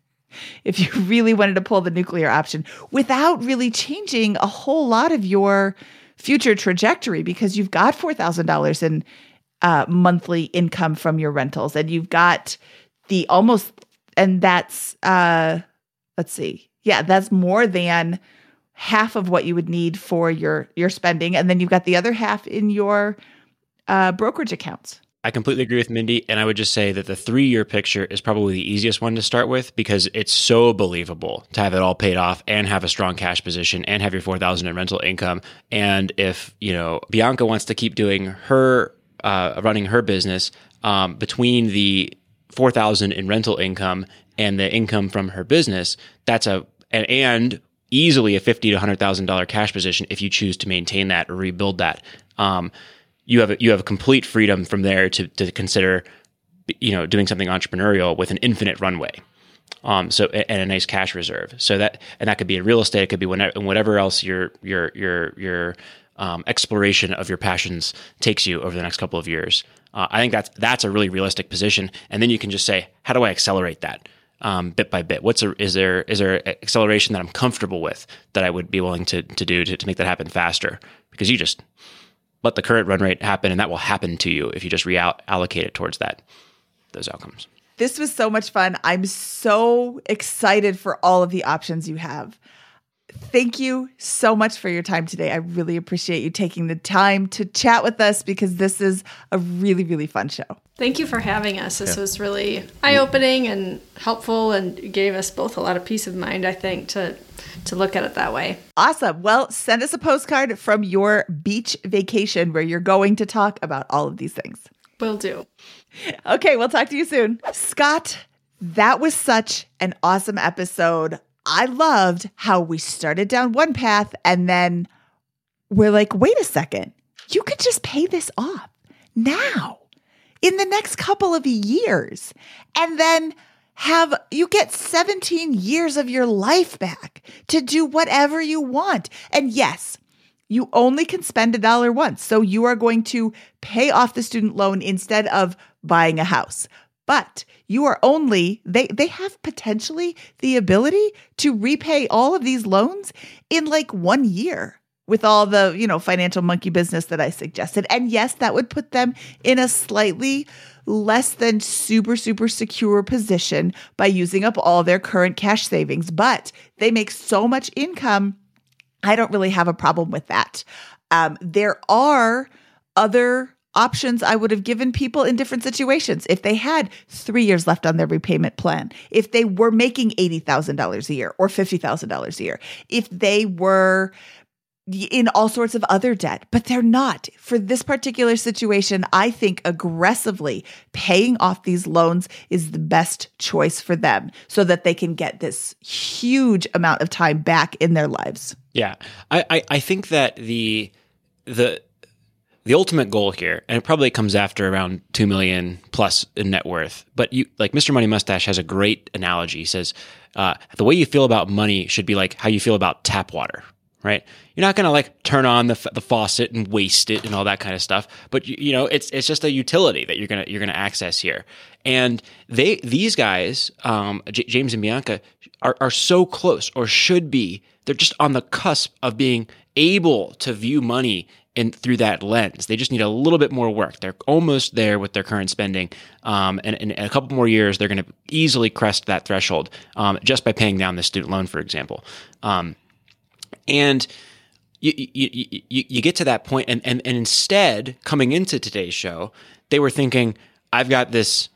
if you really wanted to pull the nuclear option without really changing a whole lot of your future trajectory because you've got $4,000 in uh, monthly income from your rentals and you've got the almost, and that's, uh, let's see, yeah, that's more than half of what you would need for your your spending and then you've got the other half in your uh, brokerage accounts I completely agree with Mindy. And I would just say that the three year picture is probably the easiest one to start with because it's so believable to have it all paid off and have a strong cash position and have your 4000 in rental income. And if, you know, Bianca wants to keep doing her, uh, running her business um, between the 4000 in rental income and the income from her business, that's a, and, and easily a fifty to hundred thousand dollar cash position if you choose to maintain that or rebuild that. Um, you have a, you have complete freedom from there to to consider, you know, doing something entrepreneurial with an infinite runway. Um, so and a nice cash reserve. So that and that could be in real estate. It could be whenever, whatever else your your your your um, exploration of your passions takes you over the next couple of years. Uh, I think that's that's a really realistic position. And then you can just say, how do I accelerate that? Um, bit by bit? What's a, is there is there acceleration that I'm comfortable with that I would be willing to to do to, to make that happen faster? Because you just let the current run rate happen, and that will happen to you if you just reallocate it towards that those outcomes. This was so much fun. I'm so excited for all of the options you have. Thank you so much for your time today. I really appreciate you taking the time to chat with us because this is a really, really fun show. Thank you for having us. This yeah. was really eye opening and helpful and gave us both a lot of peace of mind, I think, to to look at it that way. Awesome. Well, send us a postcard from your beach vacation where you're going to talk about all of these things. Will do. Okay, we'll talk to you soon. Scott, that was such an awesome episode. I loved how we started down one path and then we're like, wait a second, you could just pay this off now in the next couple of years. And then have you get 17 years of your life back to do whatever you want. And yes, you only can spend a dollar once. So you are going to pay off the student loan instead of buying a house but you are only they they have potentially the ability to repay all of these loans in like 1 year with all the, you know, financial monkey business that I suggested. And yes, that would put them in a slightly less than super super secure position by using up all their current cash savings, but they make so much income I don't really have a problem with that. Um, there are other options I would have given people in different situations. If they had three years left on their repayment plan, if they were making $80,000 a year or $50,000 a year, if they were in all sorts of other debt, but they're not. For this particular situation, I think aggressively paying off these loans is the best choice for them so that they can get this huge amount of time back in their lives. Yeah. I, I, I think that the the the ultimate goal here, and it probably comes after around two million plus in net worth. But you, like Mr. Money Mustache, has a great analogy. He says uh, the way you feel about money should be like how you feel about tap water, right? You're not going to like turn on the, the faucet and waste it and all that kind of stuff. But you, you know, it's it's just a utility that you're gonna you're gonna access here. And they these guys, um, J- James and Bianca, are are so close or should be. They're just on the cusp of being able to view money in through that lens. They just need a little bit more work. They're almost there with their current spending, um, and, in a couple more years, they're going to easily crest that threshold um, just by paying down the student loan, for example. Um, and you, you, you, you get to that point, and, and, and instead, coming into today's show, they were thinking, I've got this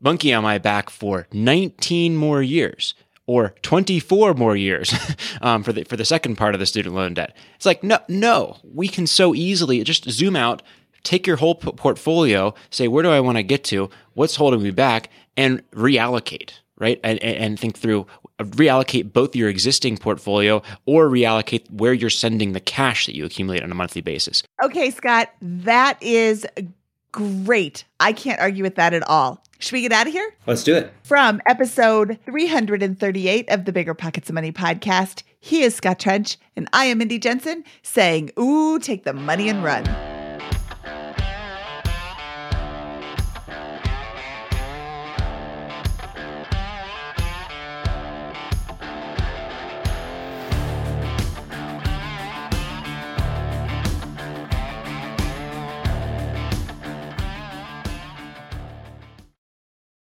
monkey on my back for 19 more years or 24 more years um, for the for the second part of the student loan debt. It's like no, no, we can so easily just zoom out, take your whole p- portfolio, say where do I want to get to, what's holding me back, and reallocate, right? And, and think through reallocate both your existing portfolio or reallocate where you're sending the cash that you accumulate on a monthly basis. Okay, Scott, that is great. I can't argue with that at all. Should we get out of here? Let's do it. From episode 338 of the Bigger Pockets of Money podcast, he is Scott Trench, and I am Mindy Jensen saying, Ooh, take the money and run.